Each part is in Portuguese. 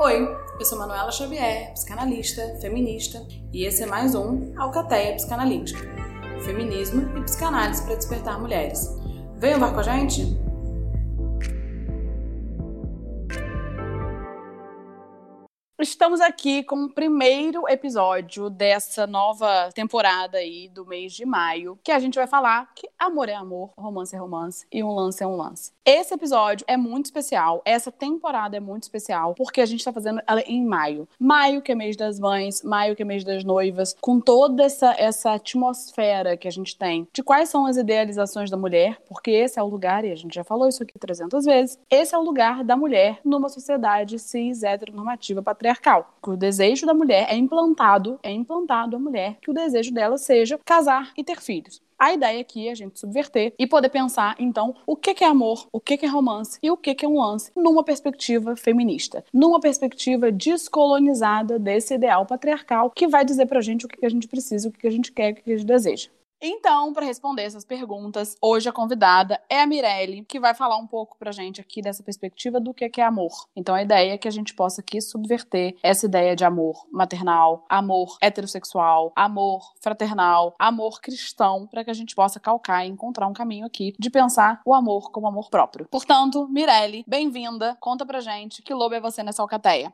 Oi, eu sou Manuela Xavier, psicanalista, feminista, e esse é mais um Alcateia Psicanalítica. Feminismo e psicanálise para despertar mulheres. Venham bar com a gente? Estamos aqui com o primeiro episódio dessa nova temporada aí do mês de maio, que a gente vai falar que amor é amor, romance é romance e um lance é um lance. Esse episódio é muito especial, essa temporada é muito especial, porque a gente tá fazendo ela em maio. Maio que é mês das mães, maio que é mês das noivas, com toda essa, essa atmosfera que a gente tem de quais são as idealizações da mulher, porque esse é o lugar, e a gente já falou isso aqui 300 vezes, esse é o lugar da mulher numa sociedade cis, heteronormativa, patriarcal patriarcal. O desejo da mulher é implantado, é implantado à mulher que o desejo dela seja casar e ter filhos. A ideia aqui é a gente subverter e poder pensar, então, o que é amor, o que é romance e o que é um lance numa perspectiva feminista, numa perspectiva descolonizada desse ideal patriarcal que vai dizer pra gente o que a gente precisa, o que a gente quer, o que a gente deseja. Então, para responder essas perguntas, hoje a convidada é a Mirelle, que vai falar um pouco pra gente aqui dessa perspectiva do que é amor. Então, a ideia é que a gente possa aqui subverter essa ideia de amor maternal, amor heterossexual, amor fraternal, amor cristão, para que a gente possa calcar e encontrar um caminho aqui de pensar o amor como amor próprio. Portanto, Mirelle, bem-vinda. Conta pra gente que lobo é você nessa alcateia.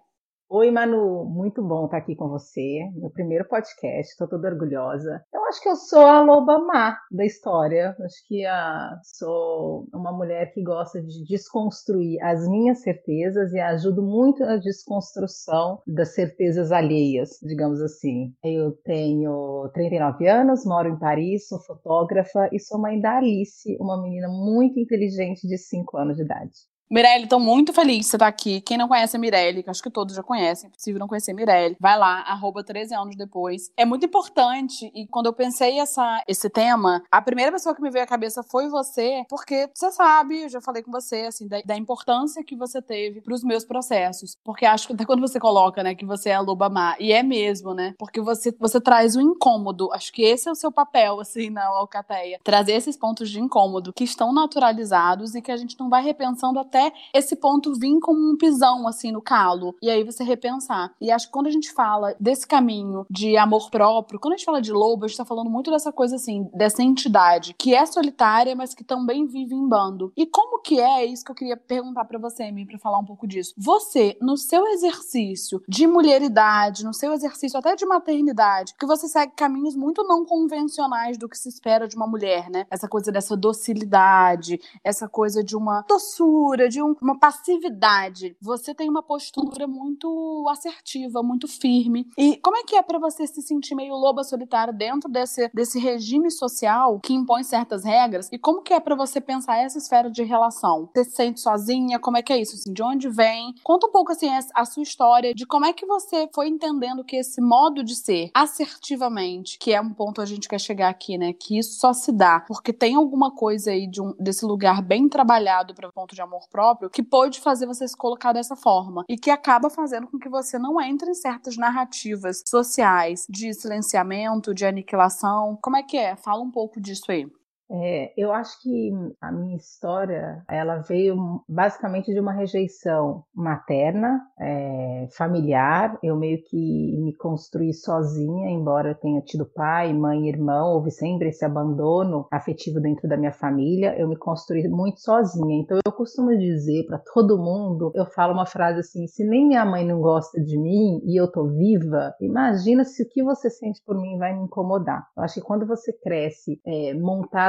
Oi, Manu, muito bom estar aqui com você. Meu primeiro podcast, estou toda orgulhosa. Eu acho que eu sou a loba má da história. Acho que a, sou uma mulher que gosta de desconstruir as minhas certezas e ajudo muito na desconstrução das certezas alheias, digamos assim. Eu tenho 39 anos, moro em Paris, sou fotógrafa e sou mãe da Alice, uma menina muito inteligente de 5 anos de idade. Mirelle, tô muito feliz de você estar tá aqui. Quem não conhece a Mirelle, que acho que todos já conhecem, é impossível não conhecer a Mirelle, vai lá, arroba 13 anos depois. É muito importante, e quando eu pensei essa, esse tema, a primeira pessoa que me veio à cabeça foi você, porque você sabe, eu já falei com você, assim, da, da importância que você teve pros meus processos. Porque acho que até quando você coloca, né, que você é a loba má, e é mesmo, né, porque você, você traz o incômodo. Acho que esse é o seu papel, assim, na Alcateia. Trazer esses pontos de incômodo que estão naturalizados e que a gente não vai repensando até até esse ponto vir como um pisão, assim, no calo. E aí você repensar. E acho que quando a gente fala desse caminho de amor próprio, quando a gente fala de lobo, a gente tá falando muito dessa coisa, assim, dessa entidade que é solitária, mas que também vive em bando. E como que é isso que eu queria perguntar para você, Amy, pra falar um pouco disso? Você, no seu exercício de mulheridade, no seu exercício até de maternidade, que você segue caminhos muito não convencionais do que se espera de uma mulher, né? Essa coisa dessa docilidade, essa coisa de uma doçura, postura de um, uma passividade. Você tem uma postura muito assertiva, muito firme. E como é que é para você se sentir meio loba solitária dentro desse, desse regime social que impõe certas regras? E como que é para você pensar essa esfera de relação? Você se sente sozinha? Como é que é isso? Assim, de onde vem? Conta um pouco assim a sua história de como é que você foi entendendo que esse modo de ser assertivamente, que é um ponto a gente quer chegar aqui, né? Que isso só se dá porque tem alguma coisa aí de um, desse lugar bem trabalhado para ponto de amor próprio que pode fazer você se colocar dessa forma e que acaba fazendo com que você não entre em certas narrativas sociais de silenciamento, de aniquilação. Como é que é? Fala um pouco disso aí. É, eu acho que a minha história ela veio basicamente de uma rejeição materna, é, familiar. Eu meio que me construí sozinha, embora eu tenha tido pai, mãe, irmão, houve sempre esse abandono afetivo dentro da minha família. Eu me construí muito sozinha. Então eu costumo dizer para todo mundo, eu falo uma frase assim: se nem minha mãe não gosta de mim e eu tô viva, imagina se o que você sente por mim vai me incomodar. Eu acho que quando você cresce é,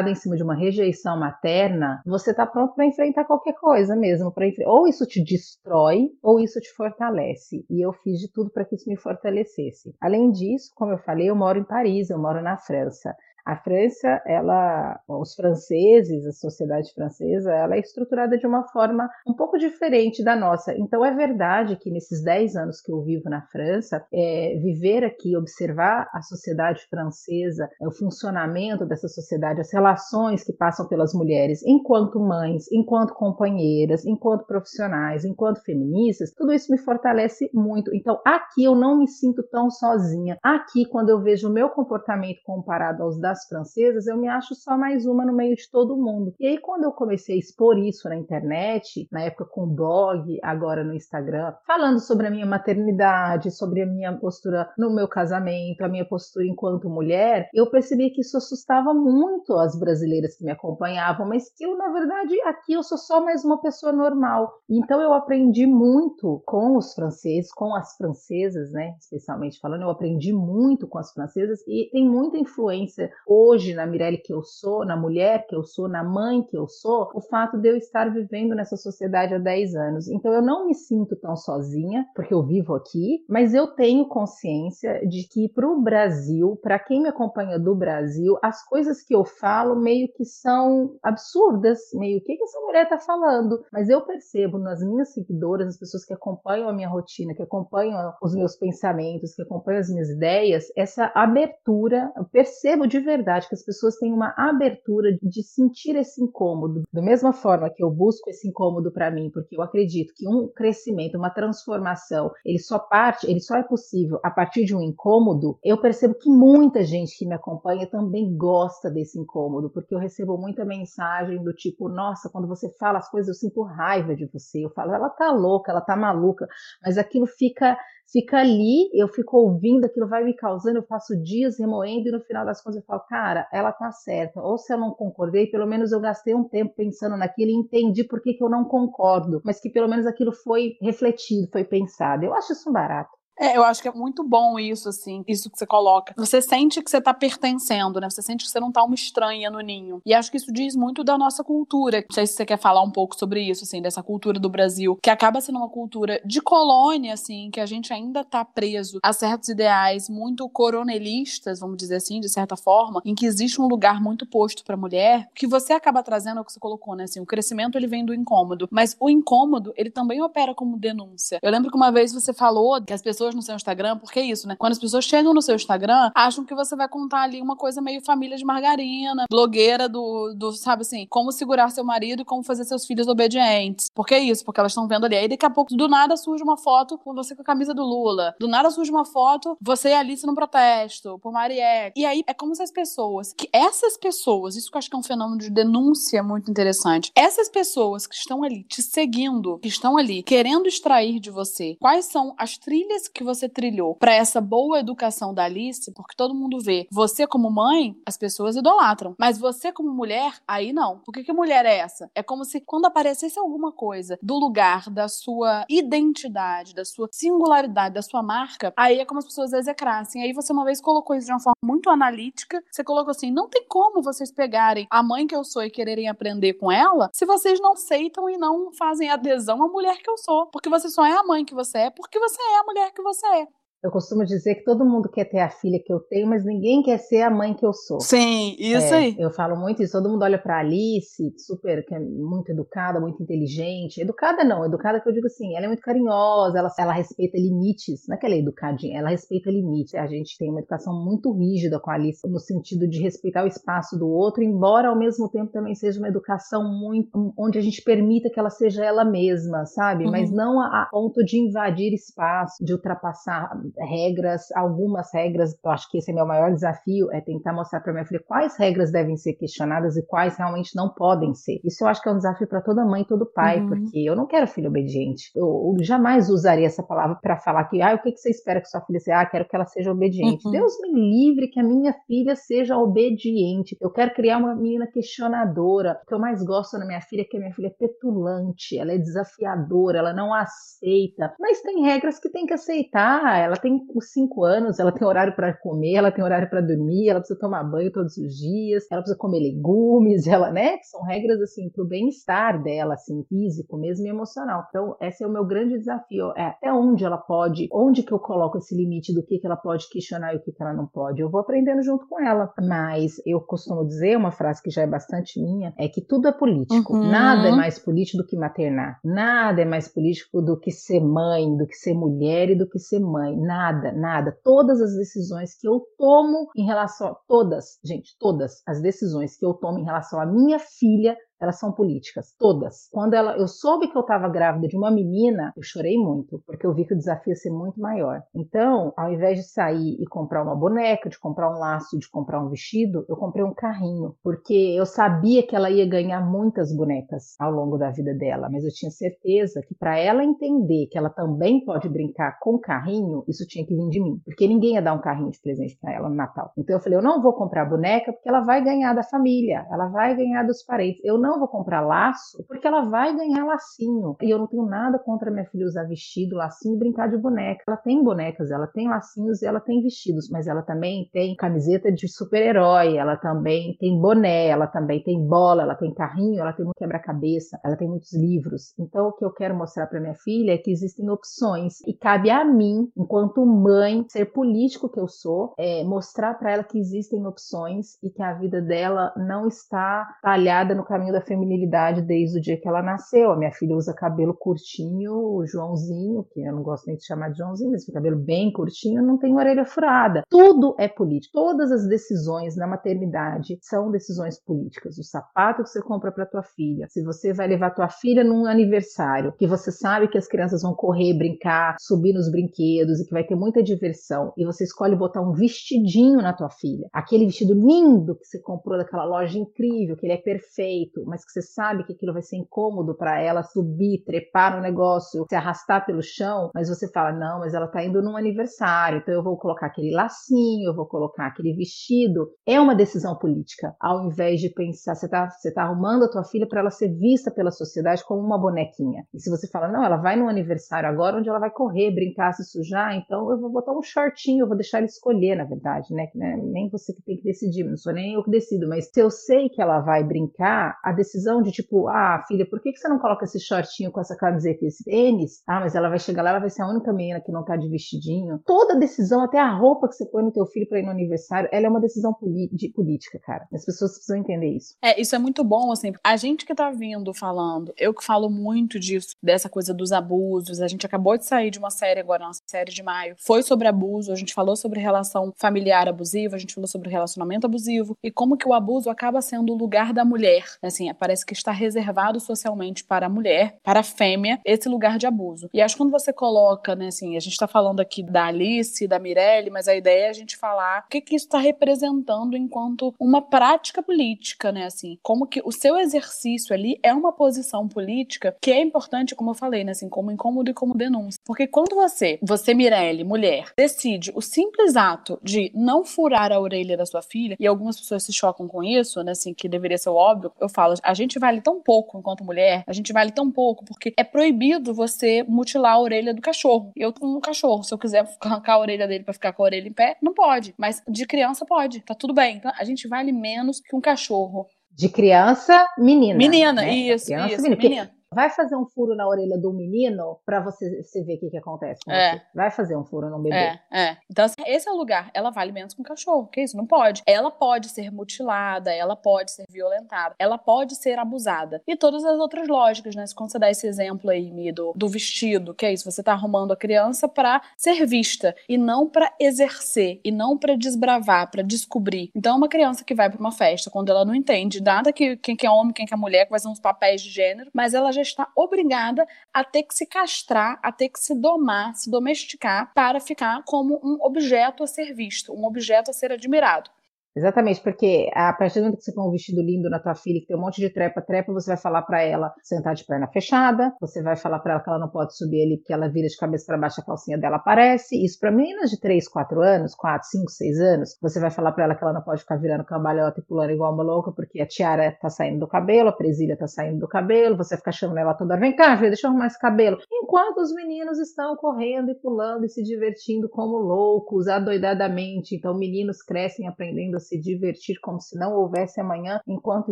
montada em cima de uma rejeição materna, você está pronto para enfrentar qualquer coisa mesmo. Pra, ou isso te destrói, ou isso te fortalece. E eu fiz de tudo para que isso me fortalecesse. Além disso, como eu falei, eu moro em Paris, eu moro na França. A França, ela, os franceses, a sociedade francesa, ela é estruturada de uma forma um pouco diferente da nossa. Então é verdade que nesses 10 anos que eu vivo na França, é, viver aqui, observar a sociedade francesa, o funcionamento dessa sociedade, as relações que passam pelas mulheres enquanto mães, enquanto companheiras, enquanto profissionais, enquanto feministas, tudo isso me fortalece muito. Então aqui eu não me sinto tão sozinha. Aqui, quando eu vejo o meu comportamento comparado aos da francesas, eu me acho só mais uma no meio de todo mundo. E aí, quando eu comecei a expor isso na internet, na época com blog, agora no Instagram, falando sobre a minha maternidade, sobre a minha postura no meu casamento, a minha postura enquanto mulher, eu percebi que isso assustava muito as brasileiras que me acompanhavam, mas que eu, na verdade, aqui eu sou só mais uma pessoa normal. Então eu aprendi muito com os franceses, com as francesas, né, especialmente falando, eu aprendi muito com as francesas e tem muita influência hoje na Mirelle que eu sou, na mulher que eu sou, na mãe que eu sou, o fato de eu estar vivendo nessa sociedade há 10 anos. Então eu não me sinto tão sozinha, porque eu vivo aqui, mas eu tenho consciência de que para o Brasil, para quem me acompanha do Brasil, as coisas que eu falo meio que são absurdas, meio que, que essa mulher está falando. Mas eu percebo nas minhas seguidoras, as pessoas que acompanham a minha rotina, que acompanham os meus pensamentos, que acompanham as minhas ideias, essa abertura, eu percebo de verdade que as pessoas têm uma abertura de sentir esse incômodo. Da mesma forma que eu busco esse incômodo para mim, porque eu acredito que um crescimento, uma transformação, ele só parte, ele só é possível a partir de um incômodo. Eu percebo que muita gente que me acompanha também gosta desse incômodo, porque eu recebo muita mensagem do tipo, nossa, quando você fala as coisas, eu sinto raiva de você. Eu falo, ela tá louca, ela tá maluca, mas aquilo fica fica ali, eu fico ouvindo, aquilo vai me causando, eu passo dias remoendo e no final das contas eu falo, cara, ela tá certa. Ou se eu não concordei, pelo menos eu gastei um tempo pensando naquilo e entendi por que, que eu não concordo, mas que pelo menos aquilo foi refletido, foi pensado. Eu acho isso um barato. É, eu acho que é muito bom isso, assim, isso que você coloca. Você sente que você tá pertencendo, né? Você sente que você não tá uma estranha no ninho. E acho que isso diz muito da nossa cultura. Não sei se você quer falar um pouco sobre isso, assim, dessa cultura do Brasil, que acaba sendo uma cultura de colônia, assim, que a gente ainda tá preso a certos ideais muito coronelistas, vamos dizer assim, de certa forma, em que existe um lugar muito posto pra mulher, que você acaba trazendo, é o que você colocou, né? Assim, o crescimento ele vem do incômodo, mas o incômodo, ele também opera como denúncia. Eu lembro que uma vez você falou que as pessoas pessoas no seu Instagram, porque é isso, né? Quando as pessoas chegam no seu Instagram, acham que você vai contar ali uma coisa meio família de margarina, blogueira do, do sabe assim, como segurar seu marido e como fazer seus filhos obedientes. Porque é isso, porque elas estão vendo ali. Aí daqui a pouco, do nada, surge uma foto com você com a camisa do Lula. Do nada surge uma foto, você e Alice no protesto, por Marielle. E aí é como se as pessoas, que essas pessoas, isso que eu acho que é um fenômeno de denúncia muito interessante. Essas pessoas que estão ali te seguindo, que estão ali querendo extrair de você quais são as trilhas que você trilhou para essa boa educação da Alice, porque todo mundo vê você como mãe, as pessoas idolatram. Mas você como mulher, aí não. Por que, que mulher é essa? É como se quando aparecesse alguma coisa do lugar da sua identidade, da sua singularidade, da sua marca, aí é como as pessoas execrassem. Aí você uma vez colocou isso de uma forma muito analítica. Você colocou assim: não tem como vocês pegarem a mãe que eu sou e quererem aprender com ela se vocês não aceitam e não fazem adesão à mulher que eu sou. Porque você só é a mãe que você é, porque você é a mulher que você é. Eu costumo dizer que todo mundo quer ter a filha que eu tenho, mas ninguém quer ser a mãe que eu sou. Sim, isso é, aí. Eu falo muito isso. Todo mundo olha para Alice, super, que é muito educada, muito inteligente. Educada não, educada que eu digo assim, ela é muito carinhosa, ela, ela respeita limites. Não é que ela é educadinha, ela respeita limites. A gente tem uma educação muito rígida com a Alice, no sentido de respeitar o espaço do outro, embora ao mesmo tempo também seja uma educação muito. onde a gente permita que ela seja ela mesma, sabe? Uhum. Mas não a, a ponto de invadir espaço, de ultrapassar regras, algumas regras, eu acho que esse é meu maior desafio, é tentar mostrar para minha filha quais regras devem ser questionadas e quais realmente não podem ser. Isso eu acho que é um desafio para toda mãe e todo pai, uhum. porque eu não quero filho obediente. Eu, eu jamais usaria essa palavra para falar que, ah, o que, que você espera que sua filha seja? Ah, quero que ela seja obediente. Uhum. Deus me livre que a minha filha seja obediente. Eu quero criar uma menina questionadora. O que eu mais gosto na minha filha é que a minha filha é petulante, ela é desafiadora, ela não aceita. Mas tem regras que tem que aceitar. Ela tem os cinco anos, ela tem horário para comer, ela tem horário para dormir, ela precisa tomar banho todos os dias, ela precisa comer legumes, ela, né? São regras assim para o bem-estar dela, assim, físico mesmo e emocional. Então, esse é o meu grande desafio, é até onde ela pode, onde que eu coloco esse limite do que que ela pode questionar e o que que ela não pode. Eu vou aprendendo junto com ela, mas eu costumo dizer uma frase que já é bastante minha, é que tudo é político. Uhum. Nada é mais político do que maternar. Nada é mais político do que ser mãe, do que ser mulher e do que ser mãe. Nada Nada. Todas as decisões que eu tomo em relação a todas, gente, todas as decisões que eu tomo em relação à minha filha elas são políticas, todas. Quando ela, eu soube que eu estava grávida de uma menina, eu chorei muito, porque eu vi que o desafio ia ser muito maior. Então, ao invés de sair e comprar uma boneca, de comprar um laço, de comprar um vestido, eu comprei um carrinho, porque eu sabia que ela ia ganhar muitas bonecas ao longo da vida dela, mas eu tinha certeza que para ela entender que ela também pode brincar com carrinho, isso tinha que vir de mim, porque ninguém ia dar um carrinho de presente para ela no Natal. Então eu falei, eu não vou comprar boneca porque ela vai ganhar da família, ela vai ganhar dos parentes. Eu não vou comprar laço porque ela vai ganhar lacinho. E eu não tenho nada contra minha filha usar vestido, lacinho e brincar de boneca. Ela tem bonecas, ela tem lacinhos e ela tem vestidos, mas ela também tem camiseta de super-herói, ela também tem boné, ela também tem bola, ela tem carrinho, ela tem muito quebra-cabeça, ela tem muitos livros. Então o que eu quero mostrar para minha filha é que existem opções e cabe a mim, enquanto mãe, ser político que eu sou, é, mostrar para ela que existem opções e que a vida dela não está talhada no caminho da feminilidade desde o dia que ela nasceu. A minha filha usa cabelo curtinho, o Joãozinho, que eu não gosto nem de chamar de Joãozinho, mas cabelo bem curtinho, não tem orelha furada. Tudo é político. Todas as decisões na maternidade são decisões políticas. O sapato que você compra para tua filha, se você vai levar tua filha num aniversário, que você sabe que as crianças vão correr, brincar, subir nos brinquedos e que vai ter muita diversão, e você escolhe botar um vestidinho na tua filha, aquele vestido lindo que você comprou daquela loja incrível, que ele é perfeito, mas que você sabe que aquilo vai ser incômodo para ela subir, trepar no negócio, se arrastar pelo chão, mas você fala: não, mas ela tá indo num aniversário, então eu vou colocar aquele lacinho, eu vou colocar aquele vestido. É uma decisão política, ao invés de pensar, você tá, você tá arrumando a tua filha para ela ser vista pela sociedade como uma bonequinha. E se você fala: não, ela vai no aniversário agora, onde ela vai correr, brincar, se sujar, então eu vou botar um shortinho, eu vou deixar ela escolher, na verdade, né? né? Nem você que tem que decidir, não sou nem eu que decido, mas se eu sei que ela vai brincar, a decisão de tipo, ah, filha, por que, que você não coloca esse shortinho com essa camiseta e esse tênis? Ah, mas ela vai chegar lá, ela vai ser a única menina que não tá de vestidinho. Toda decisão, até a roupa que você põe no teu filho para ir no aniversário, ela é uma decisão de política, cara. As pessoas precisam entender isso. É, isso é muito bom, assim. A gente que tá vindo falando, eu que falo muito disso, dessa coisa dos abusos, a gente acabou de sair de uma série agora, nossa série de maio, foi sobre abuso, a gente falou sobre relação familiar abusiva, a gente falou sobre relacionamento abusivo e como que o abuso acaba sendo o lugar da mulher. Assim, parece que está reservado socialmente para a mulher, para a fêmea, esse lugar de abuso. E acho que quando você coloca, né, assim, a gente está falando aqui da Alice, da Mirelle, mas a ideia é a gente falar o que, que isso está representando enquanto uma prática política, né, assim, como que o seu exercício ali é uma posição política que é importante, como eu falei, né, assim, como incômodo e como denúncia. Porque quando você, você Mirelle, mulher, decide o simples ato de não furar a orelha da sua filha, e algumas pessoas se chocam com isso, né, assim, que deveria ser óbvio, eu falo, a gente vale tão pouco enquanto mulher, a gente vale tão pouco, porque é proibido você mutilar a orelha do cachorro. Eu tenho um cachorro, se eu quiser arrancar a orelha dele para ficar com a orelha em pé, não pode, mas de criança pode, tá tudo bem. Então, a gente vale menos que um cachorro. De criança, menina. Menina, né? isso, criança, isso, menina. menina. Vai fazer um furo na orelha do menino para você, você ver o que, que acontece com é. Vai fazer um furo no bebê. É, é. Então, assim, esse é o lugar. Ela vale menos que um cachorro. Que isso? Não pode. Ela pode ser mutilada, ela pode ser violentada, ela pode ser abusada. E todas as outras lógicas, né? Quando você dá esse exemplo aí, Mi, do, do vestido, que é isso? Você tá arrumando a criança para ser vista e não para exercer, e não para desbravar, para descobrir. Então, uma criança que vai para uma festa, quando ela não entende nada que quem que é homem, quem que é mulher, quais são os papéis de gênero, mas ela já está obrigada a ter que se castrar, a ter que se domar, se domesticar para ficar como um objeto a ser visto, um objeto a ser admirado. Exatamente, porque a partir do momento que você põe um vestido lindo na tua filha, que tem um monte de trepa-trepa, você vai falar para ela sentar de perna fechada, você vai falar para ela que ela não pode subir ali porque ela vira de cabeça para baixo, a calcinha dela aparece. Isso para meninas de 3, 4 anos, 4, 5, 6 anos, você vai falar para ela que ela não pode ficar virando cambalhota e pulando igual uma louca porque a tiara tá saindo do cabelo, a presilha tá saindo do cabelo, você fica chamando ela toda, vem cá, filha, deixa eu arrumar esse cabelo. Enquanto os meninos estão correndo e pulando e se divertindo como loucos, adoidadamente. Então, meninos crescem aprendendo se divertir como se não houvesse amanhã, enquanto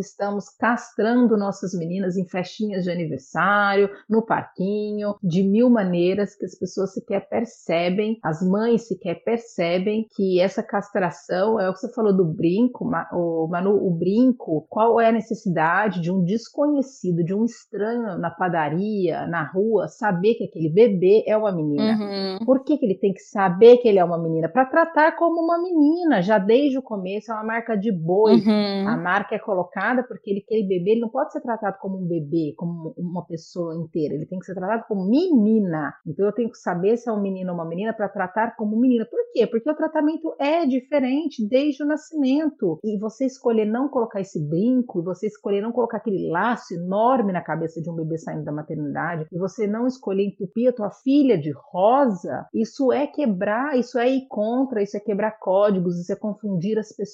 estamos castrando nossas meninas em festinhas de aniversário, no parquinho, de mil maneiras que as pessoas sequer percebem, as mães sequer percebem que essa castração é o que você falou do brinco, o Manu, o brinco, qual é a necessidade de um desconhecido, de um estranho na padaria, na rua, saber que aquele bebê é uma menina? Uhum. Por que, que ele tem que saber que ele é uma menina? Para tratar como uma menina, já desde o começo isso é uma marca de boi. Uhum. A marca é colocada porque ele, aquele bebê ele não pode ser tratado como um bebê, como uma pessoa inteira. Ele tem que ser tratado como menina. Então eu tenho que saber se é um menino ou uma menina para tratar como menina. Por quê? Porque o tratamento é diferente desde o nascimento. E você escolher não colocar esse brinco, você escolher não colocar aquele laço enorme na cabeça de um bebê saindo da maternidade, e você não escolher entupir a tua filha de rosa, isso é quebrar, isso é ir contra, isso é quebrar códigos, isso é confundir as pessoas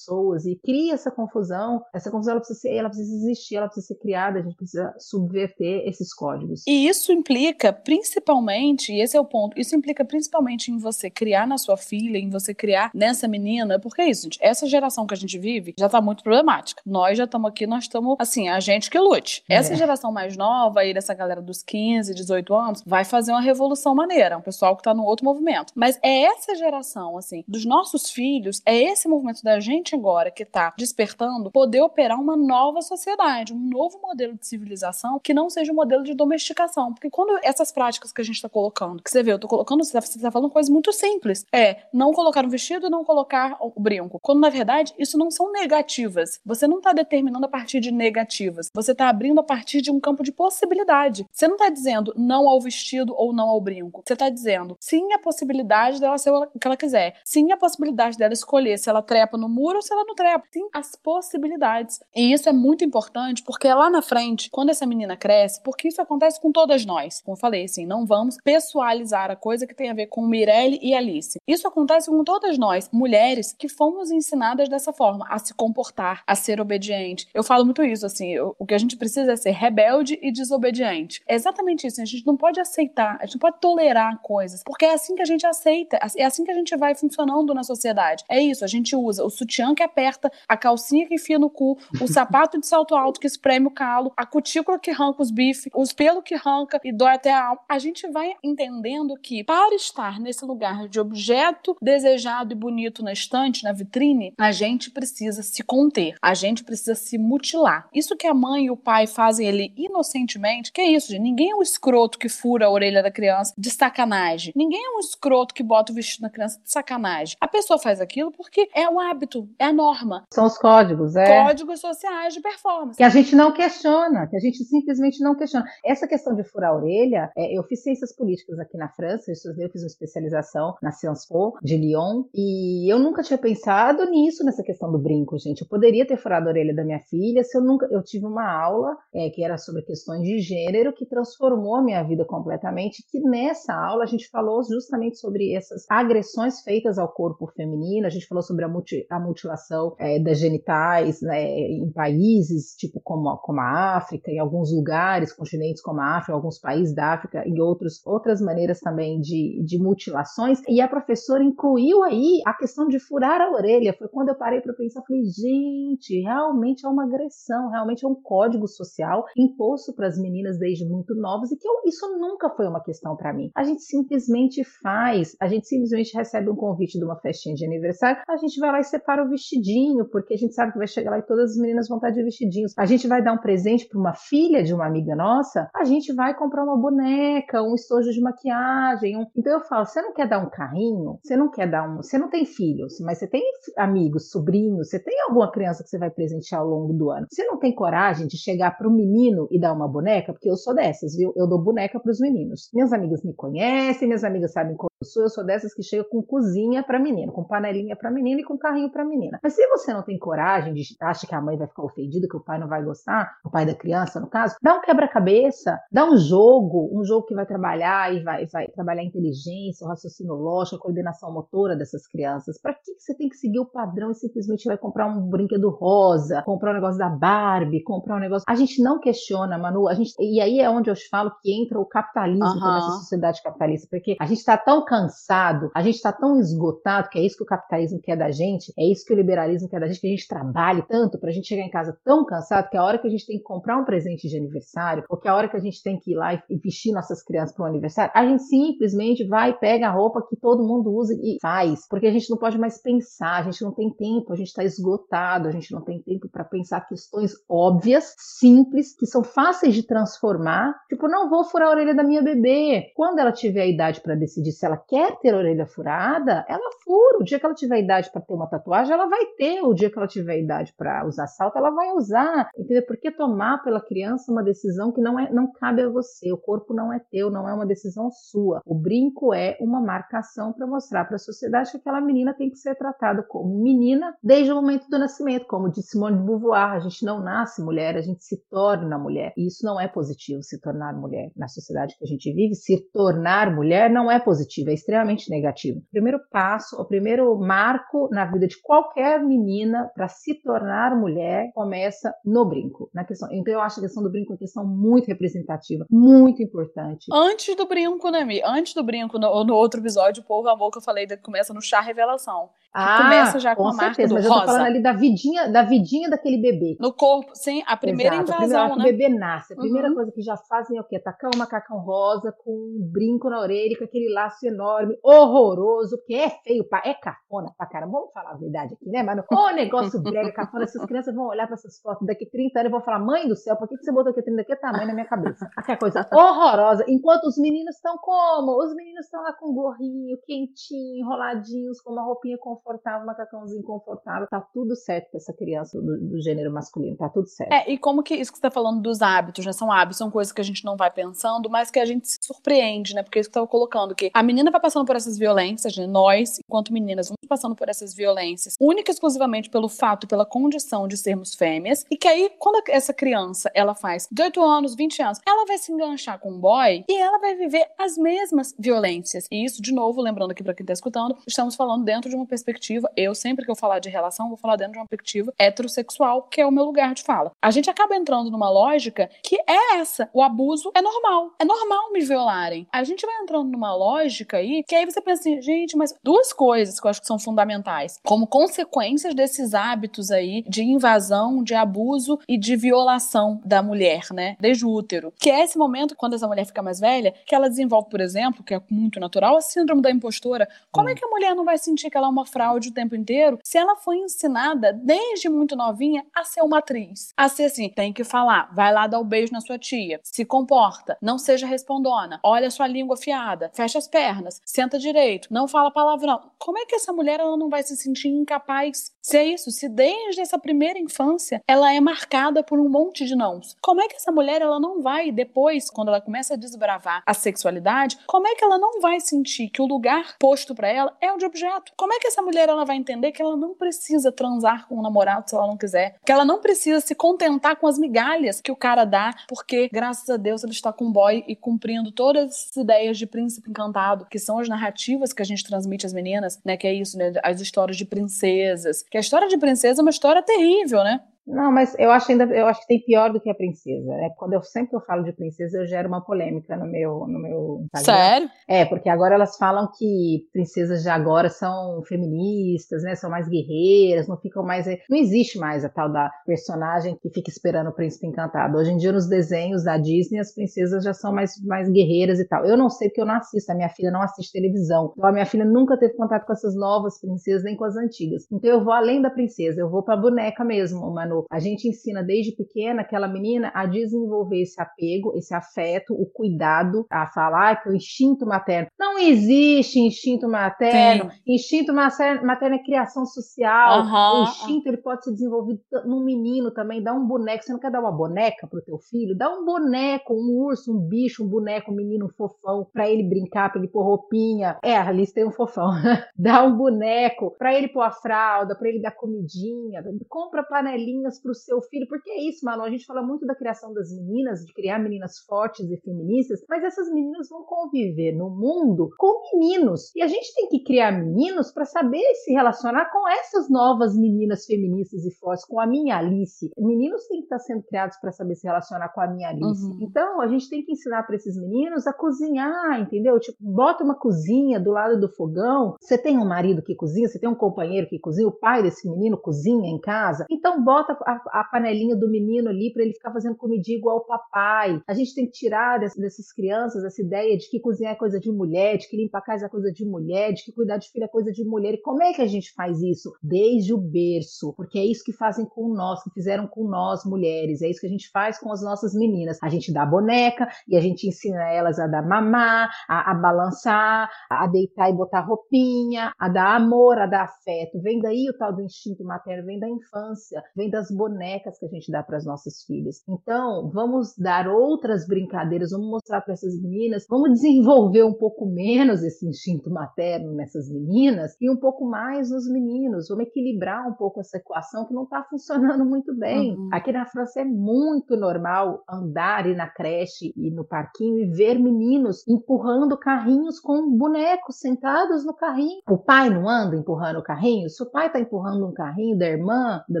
e cria essa confusão. Essa confusão ela precisa, ser, ela precisa existir, ela precisa ser criada, a gente precisa subverter esses códigos. E isso implica principalmente, e esse é o ponto, isso implica principalmente em você criar na sua filha, em você criar nessa menina, porque é isso, gente, essa geração que a gente vive já tá muito problemática. Nós já estamos aqui, nós estamos, assim, a gente que lute. É. Essa geração mais nova aí, dessa galera dos 15, 18 anos, vai fazer uma revolução maneira, um pessoal que tá no outro movimento. Mas é essa geração, assim, dos nossos filhos, é esse movimento da gente agora que tá despertando poder operar uma nova sociedade, um novo modelo de civilização que não seja um modelo de domesticação. Porque quando essas práticas que a gente tá colocando, que você vê, eu tô colocando, você tá, você tá falando coisas muito simples. É não colocar um vestido e não colocar o brinco. Quando na verdade isso não são negativas. Você não tá determinando a partir de negativas. Você tá abrindo a partir de um campo de possibilidade. Você não tá dizendo não ao vestido ou não ao brinco. Você tá dizendo sim a possibilidade dela ser o que ela quiser. Sim a possibilidade dela escolher se ela trepa no muro ou se ela não trepa. Sim as possibilidades. E isso é muito importante porque lá na frente, quando essa menina cresce, porque isso acontece com todas nós. Como eu falei, assim, não vamos pessoalizar a coisa que tem a ver com Mirelle e Alice. Isso acontece com todas nós, mulheres que fomos ensinadas dessa forma, a se comportar, a ser obediente. Eu falo muito isso, assim, eu, o que a gente precisa é ser rebelde e desobediente. É exatamente isso, a gente não pode aceitar, a gente não pode tolerar coisas, porque é assim que a gente aceita, é assim que a gente vai funcionando na sociedade. É isso, a gente usa o sutiã que aperta, a calcinha que enfia no cu, o sapato de salto alto que espreme o calo, a cutícula que arranca os bifes, os pelos que arranca e dói até a alma. A gente vai entendendo que para estar nesse lugar de objeto desejado e bonito na estante, na vitrine, a gente precisa se conter, a gente precisa se mutilar. Isso que a mãe e o pai fazem ele inocentemente, que é isso, gente. Ninguém é um escroto que fura a orelha da criança de sacanagem. Ninguém é um escroto que bota o vestido na criança de sacanagem. A pessoa faz aquilo porque é o hábito, é a norma. São os códigos, é. Códigos sociais de performance. Que a gente não questiona, que a gente simplesmente não questiona. Essa questão de furar a orelha, é, eu fiz ciências políticas aqui na França, eu fiz uma especialização na Sciences Po de Lyon, e eu nunca tinha pensado nisso, nessa questão do brinco, gente. Eu poderia ter furado a orelha da minha filha se eu nunca. Eu tive uma aula é, que era sobre questões de gênero que transformou a minha vida completamente. Que nessa aula a gente falou justamente sobre essas agressões feitas ao corpo feminino, a gente falou sobre a, muti a mutilação é, das genitais né, em países tipo como, como a África, em alguns lugares, continentes como a África, alguns países da África, e outros, outras maneiras também de, de mutilações. E a professora incluiu aí a questão de furar a orelha. Foi quando eu parei para pensar, falei, gente, realmente é uma agressão, realmente é um código social imposto para as meninas desde muito novas e que eu, isso nunca foi uma questão para mim. A gente simplesmente faz, a gente simplesmente recebe um convite de uma festinha de aniversário, a gente vai lá e separa o vestidinho, porque a gente sabe que vai chegar lá e todas as meninas vão estar de vestidinhos. A gente vai dar um presente para uma filha de uma amiga nossa, a gente vai comprar uma boneca, um estojo de maquiagem. Um... Então eu falo, você não quer dar um carrinho? Você não quer dar um. Você não tem filhos, mas você tem amigos, sobrinhos, você tem alguma criança que você vai presentear ao longo do ano. Você não tem coragem de chegar para o menino e dar uma boneca? Porque eu sou dessas, viu? Eu dou boneca para os meninos. Minhas amigas me conhecem, minhas amigas sabem como eu sou. Eu sou dessas que chega com cozinha para menino, com panelinha para menino e com carrinho para menina. Mas se você não tem coragem de acha que a mãe vai ficar ofendida, que o pai não vai gostar, o pai da criança, no caso, dá um quebra-cabeça, dá um jogo, um jogo que vai trabalhar e vai, vai trabalhar a inteligência, o raciocínio lógico, a coordenação motora dessas crianças. Para que você tem que seguir o padrão e simplesmente vai comprar um brinquedo rosa, comprar um negócio da Barbie, comprar um negócio. A gente não questiona, Manu. A gente... E aí é onde eu falo que entra o capitalismo uhum. nessa sociedade capitalista, porque a gente está tão cansado, a gente está tão esgotado, que é isso que o capitalismo quer da gente, é isso que o liberalismo quer da gente, que a gente trabalhe tanto para a gente chegar em casa tão cansado que a hora que a gente tem que comprar um presente de aniversário, ou que a hora que a gente tem que ir lá e vestir nossas crianças para o aniversário, a gente simplesmente vai, pega a roupa que todo mundo usa e faz, porque a gente não pode mais pensar, a gente não tem tempo, a gente está esgotado, a gente não tem tempo para pensar questões óbvias, simples, que são fáceis de transformar. Tipo, não vou furar a orelha da minha bebê. Quando ela tiver a idade para decidir se ela quer ter orelha furada, ela fura. O dia que ela tiver idade para ter uma tatuagem, ela vai ter. O dia que ela tiver idade para usar salto, ela vai usar. Entendeu? Porque tomar pela criança uma decisão que não é, não cabe a você. O corpo não é teu, não é uma decisão sua. O brinco é uma marcação para mostrar para a sociedade que aquela menina tem que ser tratada como menina desde o momento do nascimento, como disse Simone de Beauvoir. A gente não nasce mulher, a gente se torna mulher. E isso não é positivo, se tornar mulher. Na sociedade que a gente vive, se tornar mulher não é positivo, é extremamente negativo. O primeiro passo, o primeiro marco na vida de qualquer menina para se tornar mulher começa no brinco. Na questão, então eu acho a questão do brinco uma questão muito representativa, muito importante. Antes do brinco, né, Mi? Antes do brinco, no, no outro episódio, o povo amor que eu falei, que começa no chá revelação. Ah, começa já com, com a certeza, marca do mas rosa. eu tô falando ali da vidinha, da vidinha daquele bebê. No corpo, sim, a primeira Exato, invasão, a primeira, né? o bebê nasce. A primeira uhum. coisa que já fazem é o quê? Tacar um macacão rosa com um brinco na orelha, com aquele laço enorme, horroroso, que é feio, é cafona pra caramba. Vamos falar a verdade aqui, né, mano? Ô negócio brega, cafona. Essas crianças vão olhar pra essas fotos daqui 30 anos e vão falar, mãe do céu, por que, que você botou aqui 30 que tamanho na minha cabeça? Aquela coisa horrorosa. Enquanto os meninos estão como? Os meninos estão lá com um gorrinho, quentinho, enroladinhos, com uma roupinha confortável, macacão macacãozinho confortável, tá tudo certo pra essa criança do, do, gênero masculino, tá tudo certo. É, e como que isso que você tá falando dos hábitos, né? São hábitos, são coisas que a gente não vai pensando, mas que a gente se surpreende, né? Porque é isso que eu tava colocando, que a menina vai passando por essas violências, né? nós, enquanto meninas, vamos passando por essas violências, única e exclusivamente pelo fato, pela condição de sermos fêmeas, e que aí, quando essa criança, ela faz 18 anos, 20 anos, ela vai se enganchar com um boy e ela vai viver as mesmas violências. E isso, de novo, lembrando aqui para quem tá escutando, estamos falando dentro de uma perspectiva, eu sempre sempre que eu falar de relação, vou falar dentro de uma perspectiva heterossexual, que é o meu lugar de fala. A gente acaba entrando numa lógica que é essa: o abuso é normal. É normal me violarem. A gente vai entrando numa lógica aí que aí você pensa assim, gente, mas duas coisas que eu acho que são fundamentais. Como consequências desses hábitos aí de invasão, de abuso e de violação da mulher, né? Desde o útero. Que é esse momento, quando essa mulher fica mais velha, que ela desenvolve, por exemplo, que é muito natural, a síndrome da impostora. Como hum. é que a mulher não vai sentir que ela é uma fraude o tempo inteiro? se ela foi ensinada desde muito novinha a ser uma atriz. A ser assim, tem que falar, vai lá dar o um beijo na sua tia, se comporta, não seja respondona, olha sua língua afiada, fecha as pernas, senta direito, não fala palavrão. Como é que essa mulher ela não vai se sentir incapaz? Se é isso, se desde essa primeira infância ela é marcada por um monte de nãos, como é que essa mulher ela não vai depois, quando ela começa a desbravar a sexualidade, como é que ela não vai sentir que o lugar posto para ela é o de objeto? Como é que essa mulher ela vai entender que ela não precisa transar com o namorado se ela não quiser. Que ela não precisa se contentar com as migalhas que o cara dá, porque, graças a Deus, ele está com o boy e cumprindo todas as ideias de príncipe encantado, que são as narrativas que a gente transmite às meninas, né? Que é isso, né? As histórias de princesas. Que a história de princesa é uma história terrível, né? Não, mas eu acho ainda, eu acho que tem pior do que a princesa. Né? Quando eu sempre que eu falo de princesa, eu gero uma polêmica no meu, no meu Instagram. Sério? É, porque agora elas falam que princesas de agora são feministas, né? São mais guerreiras, não ficam mais. Não existe mais a tal da personagem que fica esperando o príncipe encantado. Hoje em dia, nos desenhos da Disney, as princesas já são mais, mais guerreiras e tal. Eu não sei porque eu não assisto, a minha filha não assiste televisão. Então a minha filha nunca teve contato com essas novas princesas, nem com as antigas. Então eu vou além da princesa, eu vou pra boneca mesmo, a gente ensina desde pequena aquela menina a desenvolver esse apego, esse afeto, o cuidado, a falar que o instinto materno. Não existe instinto materno. Sim. Instinto materno é criação social. Uhum. O instinto ele pode ser desenvolvido num menino também. Dá um boneco. Você não quer dar uma boneca pro teu filho? Dá um boneco, um urso, um bicho, um boneco, um menino, um fofão, para ele brincar, para ele pôr roupinha. É, a Alice tem um fofão. Dá um boneco para ele pôr a fralda, para ele dar comidinha. Compra panelinha meninas para o seu filho, porque é isso, Manu, a gente fala muito da criação das meninas, de criar meninas fortes e feministas, mas essas meninas vão conviver no mundo com meninos. E a gente tem que criar meninos para saber se relacionar com essas novas meninas feministas e fortes, com a minha Alice. Meninos têm que estar sendo criados para saber se relacionar com a minha Alice. Uhum. Então, a gente tem que ensinar para esses meninos a cozinhar, entendeu? Tipo, bota uma cozinha do lado do fogão. Você tem um marido que cozinha, você tem um companheiro que cozinha, o pai desse menino cozinha em casa. Então, bota a, a panelinha do menino ali para ele ficar fazendo comidinha igual o papai. A gente tem que tirar dessas, dessas crianças essa ideia de que cozinhar é coisa de mulher, de que limpar a casa é coisa de mulher, de que cuidar de filho é coisa de mulher. E como é que a gente faz isso? Desde o berço, porque é isso que fazem com nós, que fizeram com nós mulheres, é isso que a gente faz com as nossas meninas. A gente dá boneca e a gente ensina elas a dar mamar, a, a balançar, a deitar e botar roupinha, a dar amor, a dar afeto. Vem daí o tal do instinto materno, vem da infância, vem das bonecas que a gente dá para as nossas filhas. Então, vamos dar outras brincadeiras, vamos mostrar para essas meninas, vamos desenvolver um pouco menos esse instinto materno nessas meninas e um pouco mais nos meninos. Vamos equilibrar um pouco essa equação que não está funcionando muito bem. Uhum. Aqui na França é muito normal andar e na creche e no parquinho e ver meninos empurrando carrinhos com bonecos sentados no carrinho. O pai não anda empurrando o carrinho? Se o pai está empurrando um carrinho da irmã, da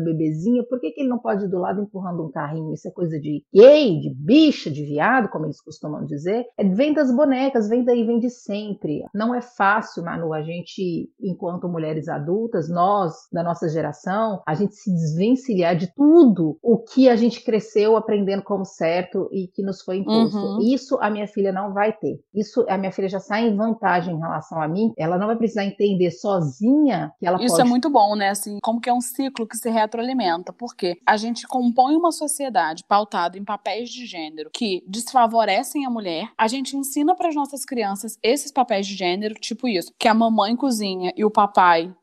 bebezinha, por que, que ele não pode ir do lado empurrando um carrinho? Isso é coisa de gay, de bicha, de viado, como eles costumam dizer. É, vem das bonecas, vem daí, vem de sempre. Não é fácil, Manu, a gente, enquanto mulheres adultas, nós, da nossa geração, a gente se desvencilhar de tudo o que a gente cresceu aprendendo como certo e que nos foi imposto. Uhum. Isso a minha filha não vai ter. Isso a minha filha já sai em vantagem em relação a mim. Ela não vai precisar entender sozinha que ela Isso pode... é muito bom, né? Assim, como que é um ciclo que se retroalimenta. Porque a gente compõe uma sociedade pautada em papéis de gênero que desfavorecem a mulher. A gente ensina para as nossas crianças esses papéis de gênero, tipo isso, que a mamãe cozinha e o papai